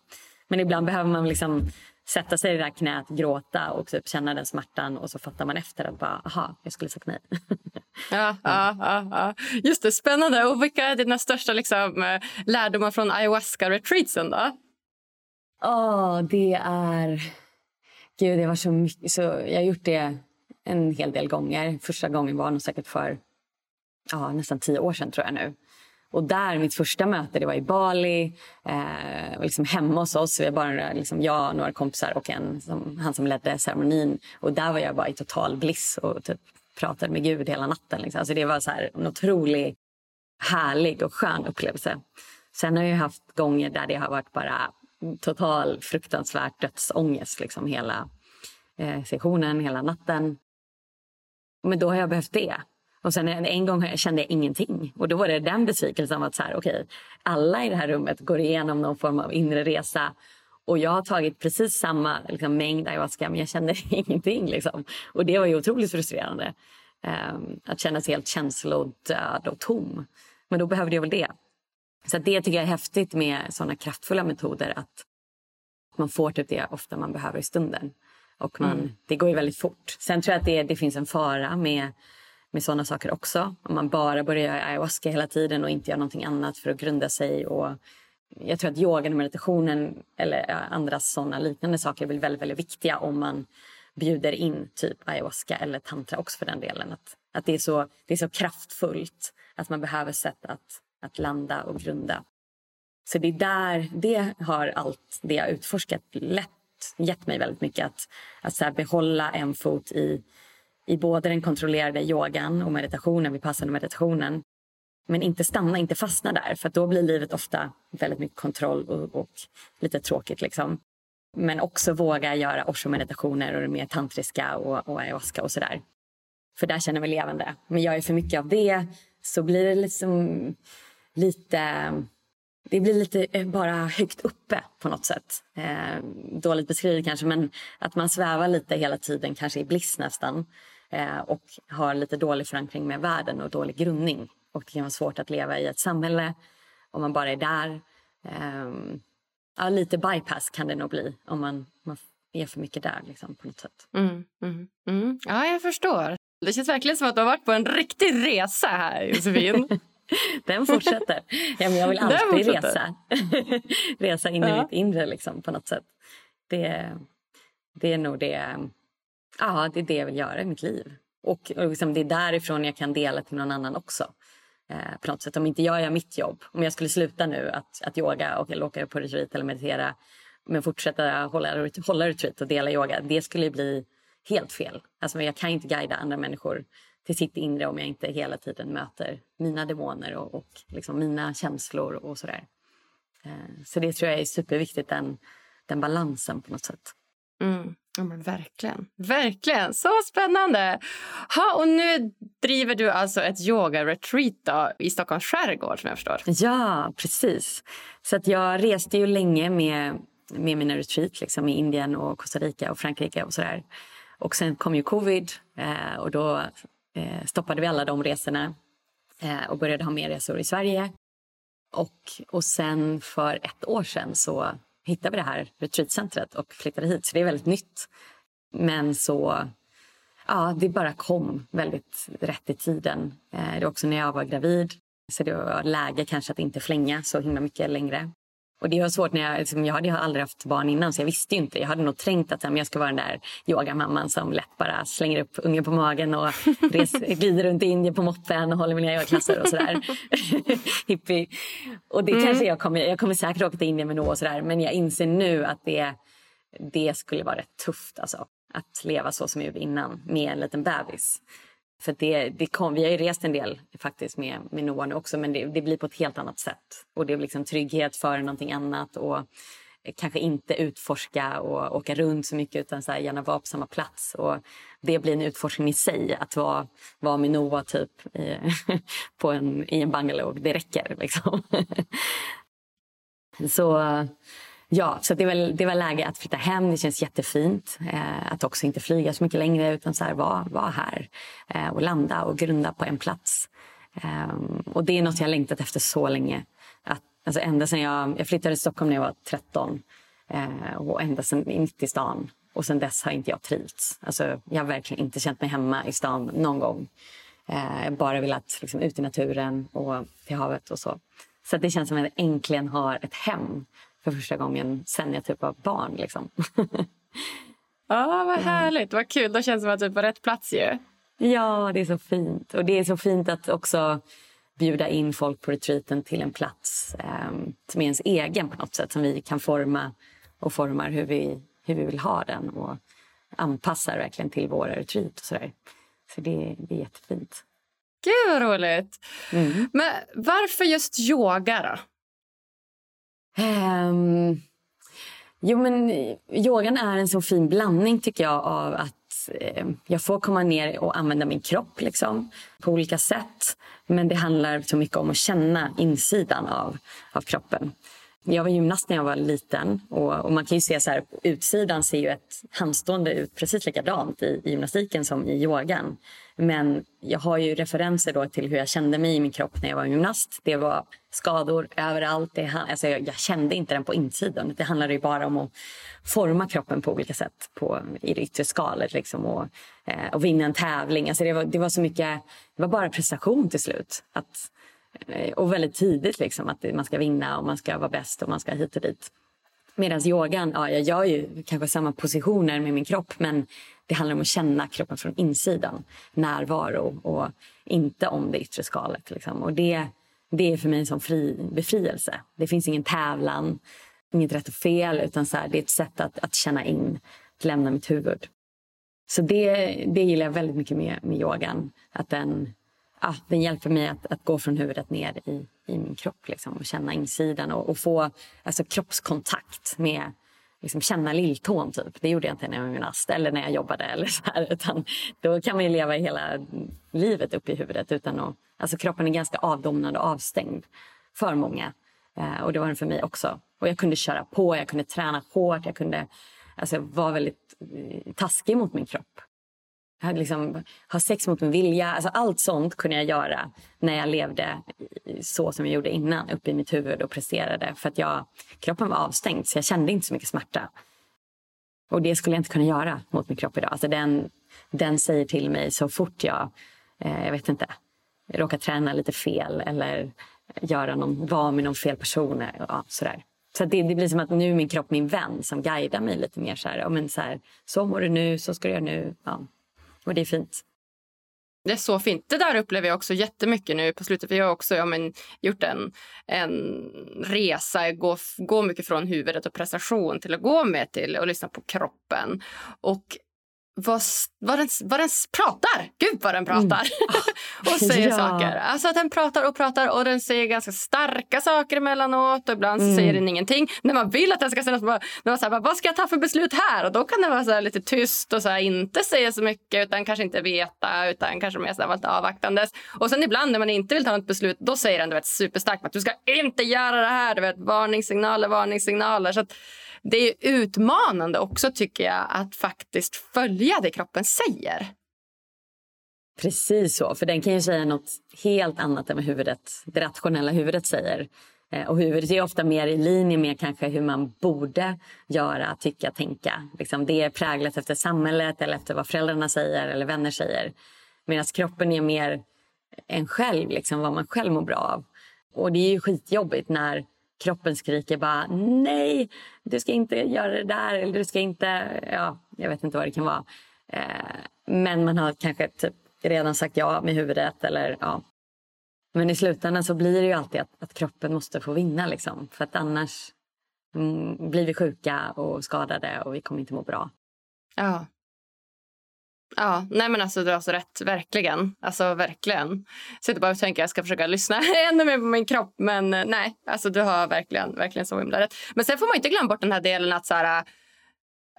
Speaker 2: Men ibland behöver man liksom sätta sig i det där knät, gråta och typ känna den smärtan och så fattar man efter att bara, aha, jag skulle sagt nej. <laughs>
Speaker 1: ja, ja, ja, ja, Just det, spännande. Och vilka är dina största liksom, eh, lärdomar från ayahuasca-retreatsen då?
Speaker 2: oh, det är... Gud, det var så mycket. Så jag har gjort det en hel del gånger. Första gången var nog säkert för ja, nästan tio år sedan tror jag nu. Och där, mitt första möte, det var i Bali, eh, liksom hemma hos oss. Vi var bara liksom jag, några kompisar och en, som, han som ledde ceremonin. Och där var jag bara i total bliss och typ pratade med Gud hela natten. Liksom. Alltså det var så här, en otroligt härlig och skön upplevelse. Sen har jag haft gånger där det har varit bara total fruktansvärt dödsångest liksom hela eh, sessionen, hela natten. Men då har jag behövt det. Och sen en gång kände jag ingenting. Och då var det den besvikelsen att så här, okay, alla i det här rummet går igenom någon form av inre resa. Och jag har tagit precis samma liksom, mängd ayahuasca men jag känner <laughs> ingenting. Liksom. Och det var ju otroligt frustrerande. Um, att känna sig helt känslodöd och tom. Men då behövde jag väl det. Så det tycker jag är häftigt med såna kraftfulla metoder. Att man får typ det ofta man behöver i stunden. Och man, mm. Det går ju väldigt fort. Sen tror jag att det, det finns en fara med, med sådana saker också. Om man bara börjar göra ayahuasca hela tiden och inte gör någonting annat för att grunda sig. Och jag tror att yogan och meditationen eller andra sådana liknande saker blir väldigt, väldigt viktiga om man bjuder in typ ayahuasca eller tantra också för den delen. Att, att det, är så, det är så kraftfullt att man behöver sätt att, att landa och grunda. Så det är där, det har allt det jag utforskat lätt gett mig väldigt mycket. Att, att så behålla en fot i, i både den kontrollerade yogan och meditationen, vid passande meditationen. Men inte stanna, inte fastna där. För då blir livet ofta väldigt mycket kontroll och, och lite tråkigt. Liksom. Men också våga göra osho-meditationer och det mer tantriska och, och ayahuasca och sådär. För där känner jag mig levande. Men gör jag för mycket av det så blir det liksom lite det blir lite eh, bara högt uppe på något sätt. Eh, dåligt beskrivet kanske, men att man svävar lite hela tiden, kanske i bliss nästan. Eh, och har lite dålig förankring med världen och dålig grundning. Och det kan vara svårt att leva i ett samhälle om man bara är där. Eh, ja, lite bypass kan det nog bli om man, man är för mycket där liksom, på något sätt.
Speaker 1: Mm, mm, mm. Ja, jag förstår. Det känns verkligen som att du har varit på en riktig resa här, Josefin. <laughs>
Speaker 2: Den fortsätter. Ja, men jag vill alltid resa. <laughs> resa in ja. i mitt inre liksom, på något sätt. Det, det är nog det, ja, det är det jag vill göra i mitt liv. Och, och liksom, det är därifrån jag kan dela till någon annan också. Eh, på något sätt. Om inte jag gör mitt jobb, om jag skulle sluta nu att, att yoga och eller åka på retreat eller meditera men fortsätta hålla, hålla retreat och dela yoga, det skulle bli helt fel. Alltså, jag kan inte guida andra människor till sitt inre om jag inte hela tiden möter mina demoner och, och liksom mina känslor och sådär. Eh, så det tror jag är superviktigt, den, den balansen på något sätt.
Speaker 1: Mm. Ja, men verkligen. Verkligen. Så spännande! Ha, och nu driver du alltså ett yoga-retreat i Stockholms skärgård som jag förstår.
Speaker 2: Ja, precis. Så att jag reste ju länge med, med mina retreat liksom, i Indien och Costa Rica och Frankrike och sådär. Och sen kom ju covid eh, och då eh, stoppade vi alla de resorna eh, och började ha mer resor i Sverige. Och, och sen för ett år sedan så hittade vi det här retreatcentret och flyttade hit. Så det är väldigt nytt. Men så ja, det bara kom väldigt rätt i tiden. Eh, det var också när jag var gravid. Så det var läge kanske att inte flänga så himla mycket längre. Och det var svårt när jag, liksom, jag hade aldrig haft barn innan så jag visste inte. Jag hade nog tänkt att jag ska vara den där yogamamman som lätt bara slänger upp ungen på magen och <laughs> res, glider runt i Indien på moppen och håller mina yogaklasser och sådär. <laughs> Hippie. Och det mm. kanske jag kommer, jag kommer säkert åka till Indien med Noah och sådär men jag inser nu att det, det skulle vara rätt tufft alltså. Att leva så som jag gjorde innan med en liten bebis. För det, det kom, vi har ju rest en del faktiskt med, med Noah nu också men det, det, blir på ett helt annat sätt. Och det är liksom trygghet före någonting annat och kanske inte utforska och åka runt så mycket utan så här, gärna vara på samma plats. Och det blir en utforskning i sig att vara, vara med Noah typ i, <laughs> på en, i en bungalow. Det räcker liksom. <laughs> så Ja, så det var, det var läge att flytta hem. Det känns jättefint. Eh, att också inte flyga så mycket längre utan så här, vara, vara här eh, och landa och grunda på en plats. Eh, och det är något jag längtat efter så länge. Att, alltså ända sedan jag, jag flyttade till Stockholm när jag var 13 eh, och ända sedan in till stan. Och sen dess har inte jag trivts. Alltså, jag har verkligen inte känt mig hemma i stan någon gång. Eh, jag bara velat liksom, ut i naturen och till havet och så. Så det känns som att jag äntligen har ett hem för första gången sen jag typ var barn. Liksom. <laughs>
Speaker 1: Ja, vad härligt. Vad kul. Då känns det som att du är på rätt plats ju.
Speaker 2: Ja, det är så fint. Och det är så fint att också bjuda in folk på retreaten till en plats eh, som är ens egen på något sätt. Som vi kan forma och formar hur vi, hur vi vill ha den och anpassar verkligen till våra retreat och sådär. Så det, det är jättefint.
Speaker 1: Gud vad roligt. Mm. Men varför just yoga då?
Speaker 2: Um, jo, men yogan är en så fin blandning tycker jag av att eh, jag får komma ner och använda min kropp liksom, på olika sätt. Men det handlar så mycket om att känna insidan av, av kroppen. Jag var gymnast när jag var liten och, och man kan ju se så här, utsidan ser ju ett handstående ut precis likadant i, i gymnastiken som i yogan. Men jag har ju referenser då till hur jag kände mig i min kropp när jag var gymnast. Det var skador överallt. Det, alltså jag, jag kände inte den på insidan. Det handlade ju bara om att forma kroppen på olika sätt på, i det yttre skalet liksom, och, eh, och vinna en tävling. Alltså det, var, det var så mycket, det var bara prestation till slut. Att, Eh, och väldigt tidigt liksom, att man ska vinna och man ska vara bäst och man ska hit och dit. Medan yogan, ja, jag gör ju kanske samma positioner med min kropp men det handlar om att känna kroppen från insidan. Närvaro och inte om det yttre skalet. Liksom. Och det, det är för mig en sån fri befrielse. Det finns ingen tävlan, inget rätt och fel utan så här, det är ett sätt att, att känna in, att lämna mitt huvud. Så det, det gillar jag väldigt mycket med, med yogan. Att den, ah, den hjälper mig att, att gå från huvudet ner i, i min kropp liksom, och känna insidan och, och få alltså, kroppskontakt med liksom känna lilltån. Typ. Det gjorde jag inte när jag var gymnast eller när jag jobbade. Eller så här, utan då kan man leva hela livet upp i huvudet. Utan att, alltså kroppen är ganska avdomnad och avstängd för många. Eh, och det var den för mig också. Och jag kunde köra på, jag kunde träna hårt, jag kunde alltså, vara väldigt eh, taskig mot min kropp. Jag liksom, ha sex mot min vilja. Alltså allt sånt kunde jag göra när jag levde så som jag gjorde innan, uppe i mitt huvud och presterade. För att jag, kroppen var avstängd, så jag kände inte så mycket smärta. Och det skulle jag inte kunna göra mot min kropp idag. Alltså den, den säger till mig så fort jag, eh, jag vet inte, råkar träna lite fel eller göra någon, vara med någon fel person. Ja, sådär. Så det, det, blir som att nu är min kropp min vän som guidar mig lite mer. Så, här, men så, här, så mår du nu, så ska du göra nu. Ja. Och det är fint.
Speaker 1: Det är så fint. Det där upplever jag också jättemycket nu på slutet. Vi har också ja, men, gjort en, en resa, gå, gå mycket från huvudet och prestation till att gå med till och lyssna på kroppen. Och vad, vad, den, vad den pratar. Gud, vad den pratar! Mm. <laughs> och <laughs> säger ja. saker. Alltså att Den pratar och pratar och den säger ganska starka saker emellanåt. Och ibland mm. säger den ingenting. När man vill att den ska säga något, man så här, vad ska jag ta för beslut här? Och Då kan den vara så lite tyst och så här, inte säga så mycket utan kanske inte veta utan kanske mer så här, lite avvaktandes. Och sen ibland när man inte vill ta något beslut då säger den du vet, superstarkt att du ska inte göra det här. Du vet, varningssignaler, varningssignaler. Så att, det är utmanande också tycker jag att faktiskt följa det kroppen säger.
Speaker 2: Precis så, för den kan ju säga något helt annat än vad huvudet, det rationella huvudet säger. Eh, och huvudet är ofta mer i linje med kanske hur man borde göra, tycka, tänka. Liksom det är präglat efter samhället eller efter vad föräldrarna säger eller vänner säger. Medan kroppen är mer en själv, liksom, vad man själv mår bra av. Och det är ju skitjobbigt när kroppen skriker bara nej, du ska inte göra det där eller du ska inte, ja, jag vet inte vad det kan vara. Eh, men man har kanske typ redan sagt ja med huvudet eller ja. Men i slutändan så blir det ju alltid att, att kroppen måste få vinna liksom. För att annars mm, blir vi sjuka och skadade och vi kommer inte må bra.
Speaker 1: Ja. Ja, nej men alltså du har så rätt, verkligen. Alltså verkligen. Sitter bara och tänker att jag ska försöka lyssna <laughs> ännu mer på min kropp, men eh, nej, alltså du har verkligen, verkligen så himla rätt. Men sen får man inte glömma bort den här delen att så här, eh,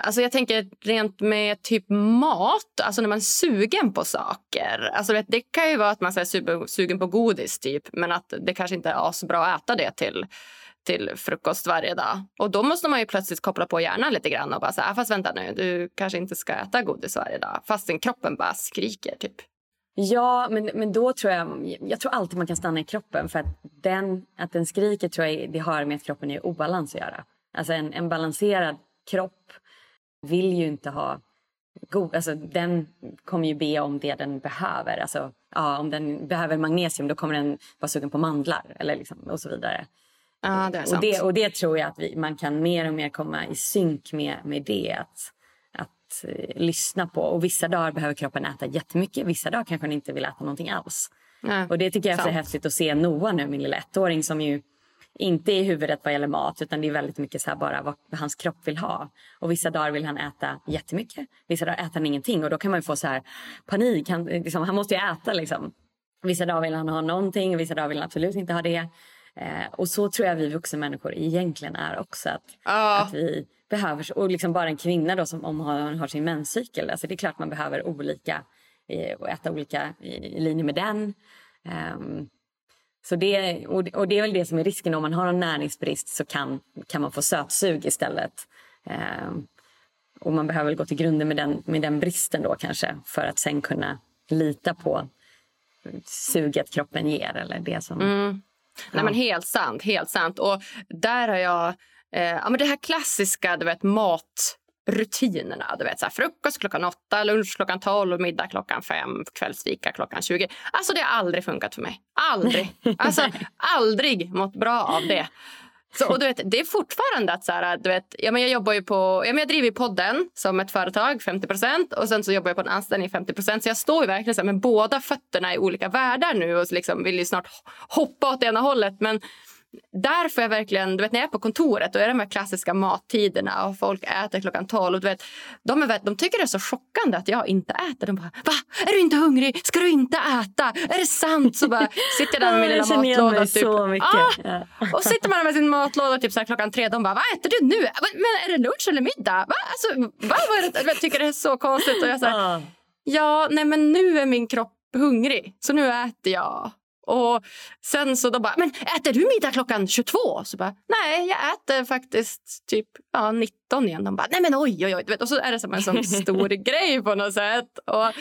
Speaker 1: Alltså jag tänker rent med typ mat, alltså när man är sugen på saker. Alltså det kan ju vara att man är sugen på godis typ, men att det kanske inte är asbra att äta det till till frukost varje dag. Och då måste man ju plötsligt koppla på hjärnan lite grann och bara säga, ah, fast vänta nu, du kanske inte ska äta godis varje dag. Fastän kroppen bara skriker typ.
Speaker 2: Ja, men, men då tror jag, jag tror alltid man kan stanna i kroppen för att den, att den skriker tror jag det har med att kroppen är i obalans att göra. Alltså en, en balanserad kropp vill ju inte ha god, alltså den kommer ju be om det den behöver. Alltså, ja, om den behöver magnesium då kommer den vara sugen på mandlar eller liksom, och så vidare.
Speaker 1: Ja, det är sant.
Speaker 2: Och det, och det tror jag att vi, man kan mer och mer komma i synk med, med det. Att, att uh, lyssna på. Och vissa dagar behöver kroppen äta jättemycket. Vissa dagar kanske den inte vill äta någonting alls. Ja, och det tycker jag är så häftigt att se Noah nu, min lilla ettåring som ju inte är huvudet vad gäller mat utan det är väldigt mycket så bara vad hans kropp vill ha. Och vissa dagar vill han äta jättemycket. Vissa dagar äter han ingenting och då kan man få så här panik. Han, liksom, han måste ju äta liksom. Vissa dagar vill han ha någonting, vissa dagar vill han absolut inte ha det. Eh, och så tror jag vi vuxna människor egentligen är också. Att,
Speaker 1: ah.
Speaker 2: att vi behöver, och liksom bara en kvinna då som om hon har sin menscykel. Alltså det är klart man behöver olika eh, och äta olika i, i linje med den. Um, så det, och, och, det är väl det som är risken om man har en näringsbrist så kan, kan man få sötsug istället. Um, och man behöver gå till grunden med den, med den bristen då kanske för att sen kunna lita på suget kroppen ger eller det som
Speaker 1: mm. Nej, men helt sant. Helt sant. Och där har jag... Eh, ja, men det här klassiska du vet, matrutinerna. Du vet, så här, frukost klockan åtta, lunch klockan tolv, middag klockan fem, kvällsfika klockan tjugo. Alltså, det har aldrig funkat för mig. Aldrig. <laughs> Alltså, aldrig mått bra av det. Så, och du vet, det är fortfarande att så här, du vet, ja, men jag jobbar ju på, ja, men jag driver podden som ett företag 50% och sen så jobbar jag på en anställning 50% så jag står ju verkligen så här, med båda fötterna i olika världar nu och liksom vill ju snart hoppa åt ena hållet. Men där får jag verkligen, du vet när jag är på kontoret då är det de här klassiska mattiderna och folk äter klockan tolv. Du vet, de, är, de tycker det är så chockande att jag inte äter. De bara, va? Är du inte hungrig? Ska du inte äta? Är det sant? Så bara sitter där med <laughs> min lilla matlåda. Typ.
Speaker 2: Så mycket.
Speaker 1: Ah! <laughs> Och sitter man med sin matlåda typ så här, klockan tre. De bara, vad äter du nu? Men är det lunch eller middag? Va? Alltså, va? Jag tycker det är så konstigt. Och jag så här, ja, nej men nu är min kropp hungrig så nu äter jag. Och sen så då bara, men äter du middag klockan 22? Så bara, nej, jag äter faktiskt typ ja, 19 igen. De bara, nej men oj, oj, oj. Och så är det som en sån <laughs> stor grej på något sätt. Och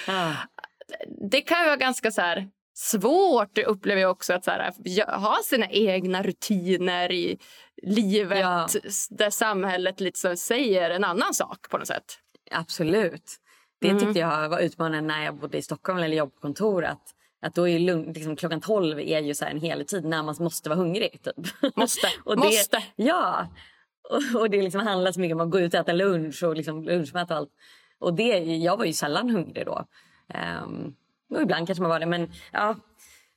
Speaker 1: Det kan ju vara ganska så här svårt, upplever jag också, att så här, ha sina egna rutiner i livet ja. där samhället liksom säger en annan sak på något sätt.
Speaker 2: Absolut. Det mm. tyckte jag var utmanande när jag bodde i Stockholm eller jobbade på kontor. Att att då är lugn, liksom, klockan 12 är ju så en hel tid när man måste vara hungrig. Typ.
Speaker 1: Måste. <laughs>
Speaker 2: och
Speaker 1: det, måste.
Speaker 2: Ja. Och, och det liksom handlar så mycket om att gå ut och äta lunch och liksom lunchmat och allt. Och det, jag var ju sällan hungrig då. Um, och ibland kanske man var det. Men ja,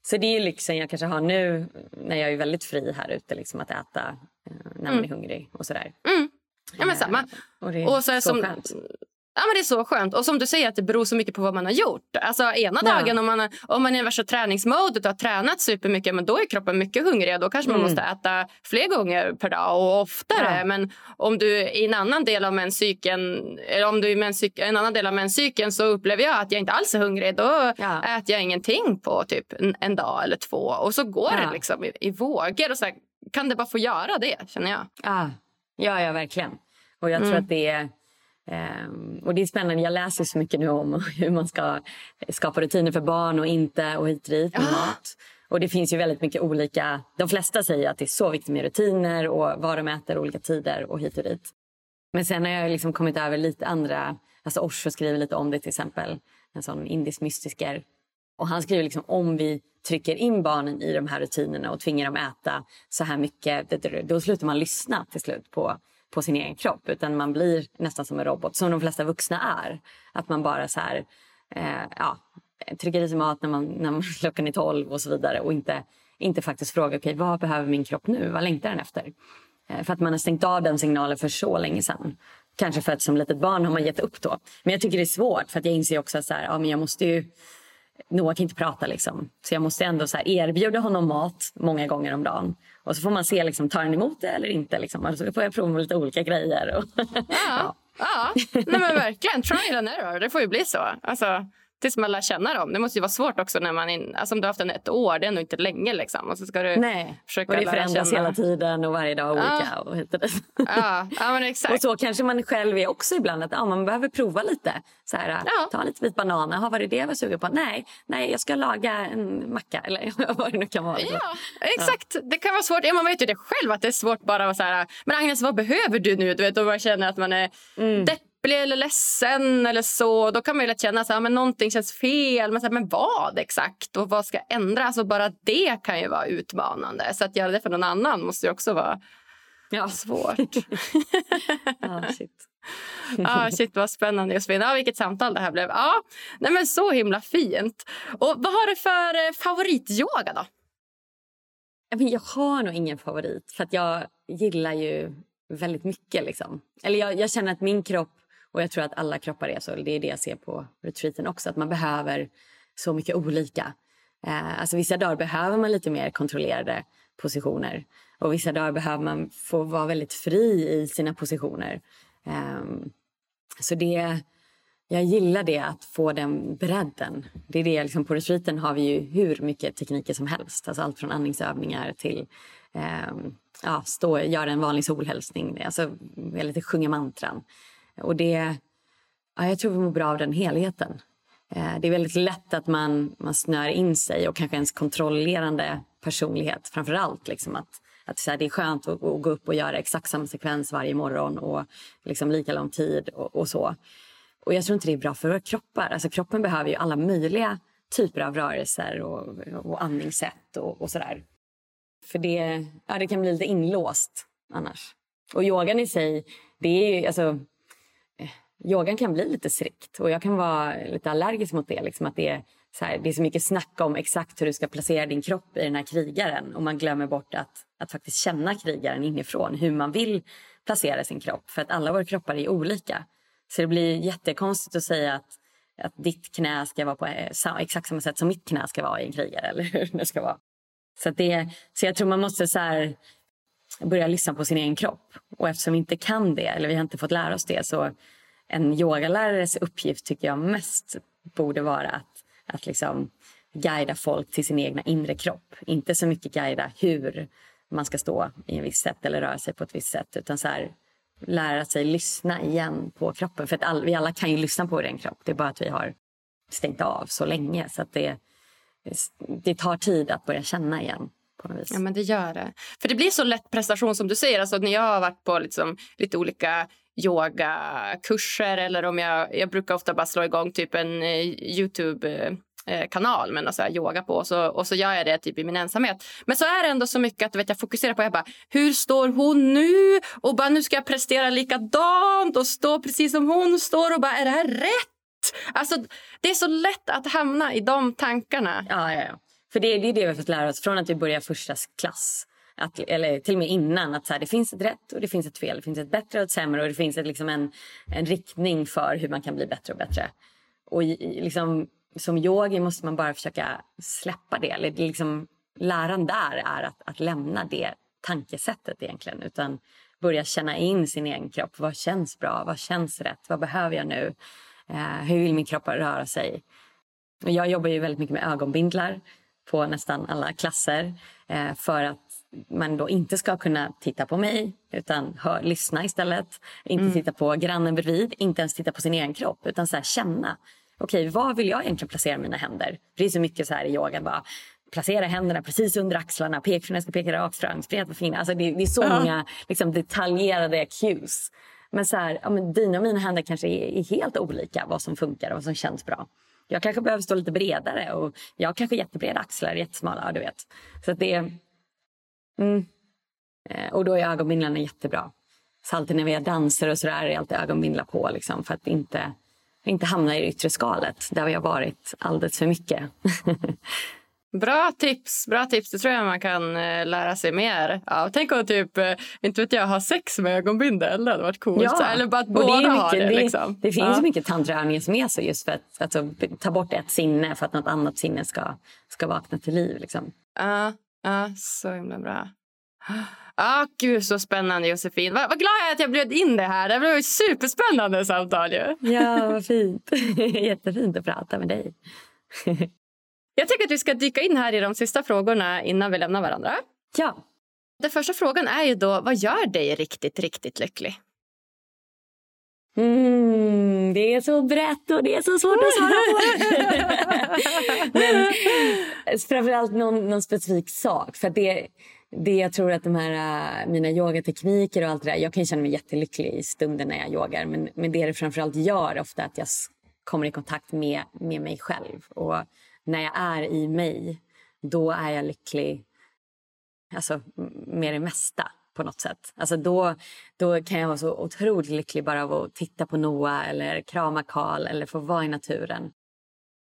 Speaker 2: så det är lyxen jag kanske har nu när jag är väldigt fri här ute. Liksom, att äta uh, när man mm. är hungrig och sådär.
Speaker 1: Mm. Ja men samma. Uh,
Speaker 2: och och så, så som, skönt.
Speaker 1: Ja, men det är så skönt. Och som du säger, att det beror så mycket på vad man har gjort. Alltså ena ja. dagen om man, om man är i värsta träningsmodet och har tränat supermycket, men då är kroppen mycket hungrig. Då kanske man mm. måste äta fler gånger per dag och oftare. Ja. Men om du i en annan del av menscykeln, eller om du i en annan del av menscykeln så upplever jag att jag inte alls är hungrig. Då ja. äter jag ingenting på typ en, en, dag eller två. Och så går det liksom i, i vågor. Och så här, kan det bara få göra det, känner jag.
Speaker 2: Ja, ja, ja verkligen. Och jag mm. tror att det är Um, och det är spännande. Jag läser så mycket nu om <laughs> hur man ska skapa rutiner för barn och inte och hit och dit med ah. mat. Och det finns ju väldigt mycket olika... De flesta säger att det är så viktigt med rutiner och vad de äter olika tider och hit och dit. Men sen har jag liksom kommit över lite andra... Alltså Osho skriver lite om det till exempel. En sån indisk mystiker. Och han skriver liksom om vi trycker in barnen i de här rutinerna och tvingar dem äta så här mycket. Då slutar man lyssna till slut på, på sin egen kropp. Utan man blir nästan som en robot, som de flesta vuxna är. Att man bara så här... Eh, ja, trycker i sig mat när, man, när man, <laughs> klockan är tolv och så vidare och inte, inte faktiskt frågar okay, vad behöver min kropp nu, vad längtar den efter? Eh, för att man har stängt av den signalen för så länge sedan. Kanske för att som litet barn har man gett upp då. Men jag tycker det är svårt för att jag inser också att så här, ja, men jag måste ju Noah kan inte prata liksom. Så jag måste ändå så erbjuda honom mat många gånger om dagen. Och så får man se, liksom, tar han emot det eller inte? Liksom. Och så får jag prova med lite olika grejer. Och,
Speaker 1: ja, <laughs> ja. ja. Nej, men verkligen. Trial and error. Det får ju bli så. Alltså, tills man lär känna dem. Det måste ju vara svårt också när man in, alltså om du har haft den ett år, det är nog inte länge liksom. Och så ska du
Speaker 2: Nej, försöka och det förändras hela tiden och varje dag olika. Ja. Och hit och,
Speaker 1: ja. ja, men exakt.
Speaker 2: och så kanske man själv är också ibland att ja, man behöver prova lite. Så här, ja. Ta en liten bit banan, Aha, var det det jag var sugen på? Nej, nej jag ska laga en macka eller <laughs> vad det nu kan vara.
Speaker 1: Ja, exakt. Det kan vara svårt. Ja, man vet ju det själv att det är svårt bara att så här, men Agnes vad behöver du nu? Du vet, och man känner att man är mm. deppig depplig eller ledsen eller så, då kan man ju lätt känna att ja, någonting känns fel. Men, så här, men vad exakt och vad ska ändras? Alltså, bara det kan ju vara utmanande. Så att göra det för någon annan måste ju också vara ja. svårt. <laughs>
Speaker 2: ah, shit. <laughs>
Speaker 1: ah, shit, vad spännande Josefin. Ah, vilket samtal det här blev. Ah, nej, men så himla fint. Och Vad har du för eh, favorityoga då?
Speaker 2: Jag har nog ingen favorit. För att Jag gillar ju väldigt mycket. Liksom. Eller jag, jag, känner att min kropp och jag tror att alla kroppar är så. Det är det jag ser på retreaten också. Att man behöver så mycket olika. Eh, alltså vissa dagar behöver man lite mer kontrollerade positioner. Och vissa dagar behöver man få vara väldigt fri i sina positioner. Eh, så det... Jag gillar det, att få den bredden. Det är det, liksom, på retreaten har vi ju hur mycket tekniker som helst. Alltså allt från andningsövningar till eh, ja, stå, göra en vanlig solhälsning. Alltså, lite sjunga mantran. Och det, ja, jag tror vi mår bra av den helheten. Eh, det är väldigt lätt att man, man snör in sig och kanske ens kontrollerande personlighet framför allt. Liksom att, att så här, det är skönt att, att, gå upp och göra exakt samma sekvens varje morgon och liksom lika lång tid och, och, så. Och jag tror inte det är bra för våra kroppar. Alltså kroppen behöver ju alla möjliga typer av rörelser och, och andningssätt och, och sådär. För det, ja, det kan bli lite inlåst annars. Och yogan i sig, det är ju, alltså, yogan kan bli lite strikt och jag kan vara lite allergisk mot det. Liksom att det, är så här, det är så mycket snack om exakt hur du ska placera din kropp i den här krigaren och man glömmer bort att, att faktiskt känna krigaren inifrån, hur man vill placera sin kropp. För att alla våra kroppar är olika. Så det blir jättekonstigt att säga att, att ditt knä ska vara på eh, exakt samma sätt som mitt knä ska vara i en krigare. <laughs> Eller hur det ska vara. Så, det, så jag tror man måste så här, börja lyssna på sin egen kropp. Och eftersom vi inte kan det, eller vi har inte fått lära oss det, så en yogalärares uppgift tycker jag mest borde vara att, att liksom guida folk till sin egna inre kropp. Inte så mycket guida hur man ska stå i en viss sätt eller röra sig på ett visst sätt. Utan så här, lära sig lyssna igen på kroppen. För att all, vi alla kan ju lyssna på den kropp. Det är bara att vi har stängt av så länge. Så att det, det tar tid att börja känna igen.
Speaker 1: Ja, men det gör det. För det blir så lätt prestation som du säger. Alltså, när jag har varit på liksom, lite olika yogakurser eller om jag, jag brukar ofta bara slå igång typ en eh, Youtube-kanal eh, eh, med någon alltså yoga på och så, och så gör jag det typ i min ensamhet. Men så är det ändå så mycket att vet, jag fokuserar på jag bara, hur står hon nu? Och bara nu ska jag prestera likadant och stå precis som hon står och bara är det här rätt? Alltså, det är så lätt att hamna i de tankarna.
Speaker 2: Ja, ja, ja. För det, det är det vi har fått lära oss från att vi börjar första klass. Att, eller till och med innan. att så här, Det finns ett rätt och det finns ett fel. Det finns ett bättre och ett sämre och det finns ett, liksom en, en riktning för hur man kan bli bättre och bättre. Och liksom, som yogi måste man bara försöka släppa det. Eller liksom, läran där är att, att lämna det tankesättet egentligen. Utan börja känna in sin egen kropp. Vad känns bra? Vad känns rätt? Vad behöver jag nu? Eh, hur vill min kropp röra sig? Och jag jobbar ju väldigt mycket med ögonbindlar på nästan alla klasser eh, för att man då inte ska kunna titta på mig utan hör, lyssna istället. Inte mm. titta på grannen bredvid, inte ens titta på sin egen kropp utan så känna. Okej, okay, var vill jag egentligen placera mina händer? det är så mycket så här i yoga bara placera händerna precis under axlarna, pekfingret ska peka rakt fram, spred på fingrarna. Alltså det, det, är så ja. många liksom, detaljerade cues. Men, så här, ja, men dina och mina händer kanske är, är, helt olika vad som funkar och vad som känns bra. Jag kanske behöver stå lite bredare och jag kanske jättebreda axlar, jättesmala. Du vet. Så det mm. Eh, och då är ögonbindlarna jättebra. Så alltid när vi har danser och sådär är alltid ögonbindlar på liksom, för att inte, inte hamna i det yttre skalet där vi har varit alldeles för mycket. <laughs>
Speaker 1: Bra tips, bra tips. Det tror jag man kan eh, lära sig mer av. Tänk om typ, eh, inte vet jag, ha sex med ögonbindel. Det hade varit coolt. Ja. Eller bara att båda mycket, har det. Det, liksom.
Speaker 2: det finns ja. mycket tantraövningar som är så just för att alltså, ta bort ett sinne för att något annat sinne ska, ska vakna till liv. Liksom.
Speaker 1: Ja, ja så himla bra. Ah, gud, så spännande, Josefin. Vad, vad glad jag är att jag bjöd in det här. Det blev ett superspännande samtal. Ju.
Speaker 2: Ja, <laughs> vad fint. <laughs> Jättefint att prata med dig.
Speaker 1: Jag tycker att vi ska dyka in här i de sista frågorna innan vi lämnar varandra.
Speaker 2: Ja.
Speaker 1: Den första frågan är ju då, vad gör dig riktigt, riktigt lycklig?
Speaker 2: Mm, det är så brett och det är så svårt att svara på. <laughs> Men framförallt någon, någon specifik sak. För det, det jag tror att de här, äh, mina yogatekniker och allt det där. Jag kan känna mig jättelycklig i stunden när jag yogar. Men, men det det framförallt gör ofta att jag kommer i kontakt med, med mig själv. Och när jag är i mig, då är jag lycklig alltså, med det mesta på något sätt. Alltså då, då kan jag vara så otroligt lycklig bara av att titta på Noah eller krama Karl eller få vara i naturen.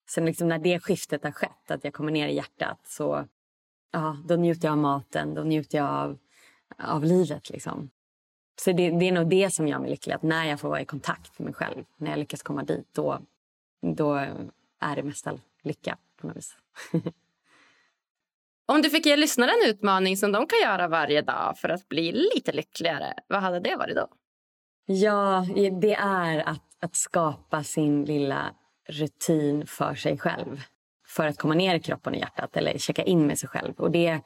Speaker 2: Sen liksom när det skiftet har skett, att jag kommer ner i hjärtat, så ja, då njuter jag av maten, då njuter jag av, av livet. Liksom. Så det, det, är nog det som gör mig lycklig, att när jag får vara i kontakt med mig själv, när jag lyckas komma dit, då, då är det mesta lycka på något vis. <laughs>
Speaker 1: Om du fick ge lyssnarna en utmaning som de kan göra varje dag för att bli lite lyckligare, vad hade det varit då?
Speaker 2: Ja, det är att, att skapa sin lilla rutin för sig själv. För att komma ner i kroppen och hjärtat eller checka in med sig själv. Och det,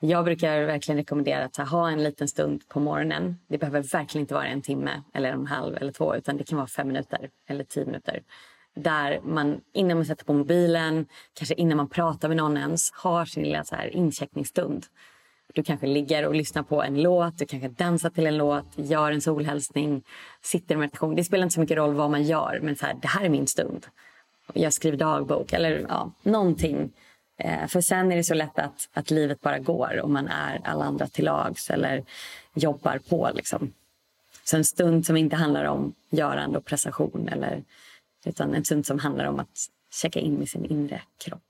Speaker 2: jag brukar verkligen rekommendera att ha en liten stund på morgonen. Det behöver verkligen inte vara en timme eller en halv eller två utan det kan vara fem minuter eller tio minuter där man innan man sätter på mobilen, kanske innan man pratar med någon ens, har sin lilla så här incheckningsstund. Du kanske ligger och lyssnar på en låt, du kanske dansar till en låt, gör en solhälsning, sitter i meditation. Det spelar inte så mycket roll vad man gör, men så här, det här är min stund. Jag skriver dagbok eller ja, någonting. Eh, för sen är det så lätt att, att livet bara går och man är alla andra till lags eller jobbar på. Liksom. Så en stund som inte handlar om görande och prestation eller utan en stund som handlar om att checka in med sin inre kropp.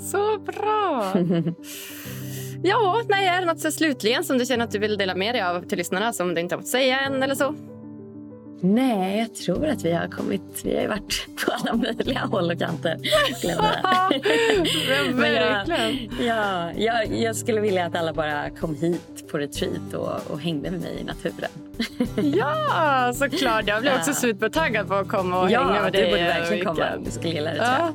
Speaker 1: Så bra! <laughs> ja, nej, är det något så slutligen som du känner att du vill dela med dig av till lyssnarna som du inte har fått säga än eller så?
Speaker 2: Nej, jag tror att vi har kommit... Vi har varit på alla möjliga håll och kanter. <laughs>
Speaker 1: Verkligen. <laughs>
Speaker 2: ja, jag, jag skulle vilja att alla bara kom hit på retreat och, och hängde med mig i naturen. <laughs>
Speaker 1: ja, såklart. Jag blir också supertaggad på att komma och
Speaker 2: ja,
Speaker 1: hänga med dig.
Speaker 2: Ja, du borde verkligen komma. Du skulle gilla det, tror jag.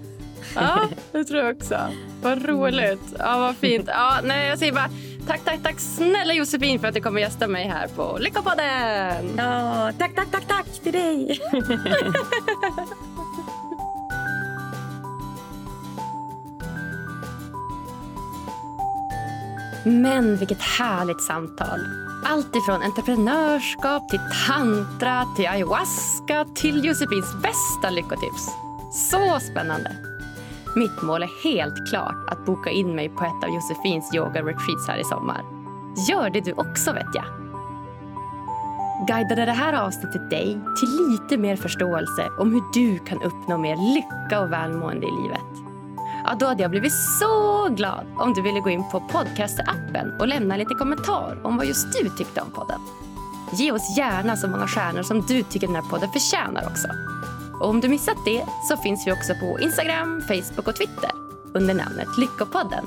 Speaker 1: Ja, <laughs> det tror jag också. Vad roligt. Ja, vad fint. Ja, nej, jag säger bara Tack, tack, tack snälla Josefin för att du kommer gästa mig här på Lyckopodden.
Speaker 2: Ja, tack, tack, tack, tack till dig. <laughs>
Speaker 1: Men vilket härligt samtal. Allt ifrån entreprenörskap till tantra till ayahuasca till Josefins bästa lyckotips. Så spännande! Mitt mål är helt klart att boka in mig på ett av Josefins yoga-retreats här i sommar. Gör det du också vet jag! Guidade det här avsnittet dig till lite mer förståelse om hur du kan uppnå mer lycka och välmående i livet? Ja, då hade jag blivit så glad om du ville gå in på podcasterappen och lämna lite kommentar om vad just du tyckte om podden. Ge oss gärna så många stjärnor som du tycker den här podden förtjänar också. Och om du missat det så finns vi också på Instagram, Facebook och Twitter under namnet Lyckopodden.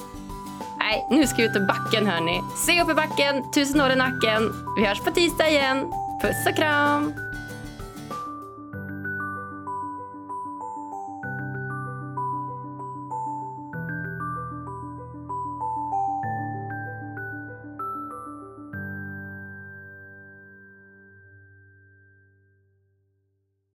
Speaker 1: Nej, nu ska vi ut ur backen hörni. Se upp i backen, tusen år i nacken. Vi hörs på tisdag igen. Puss och kram!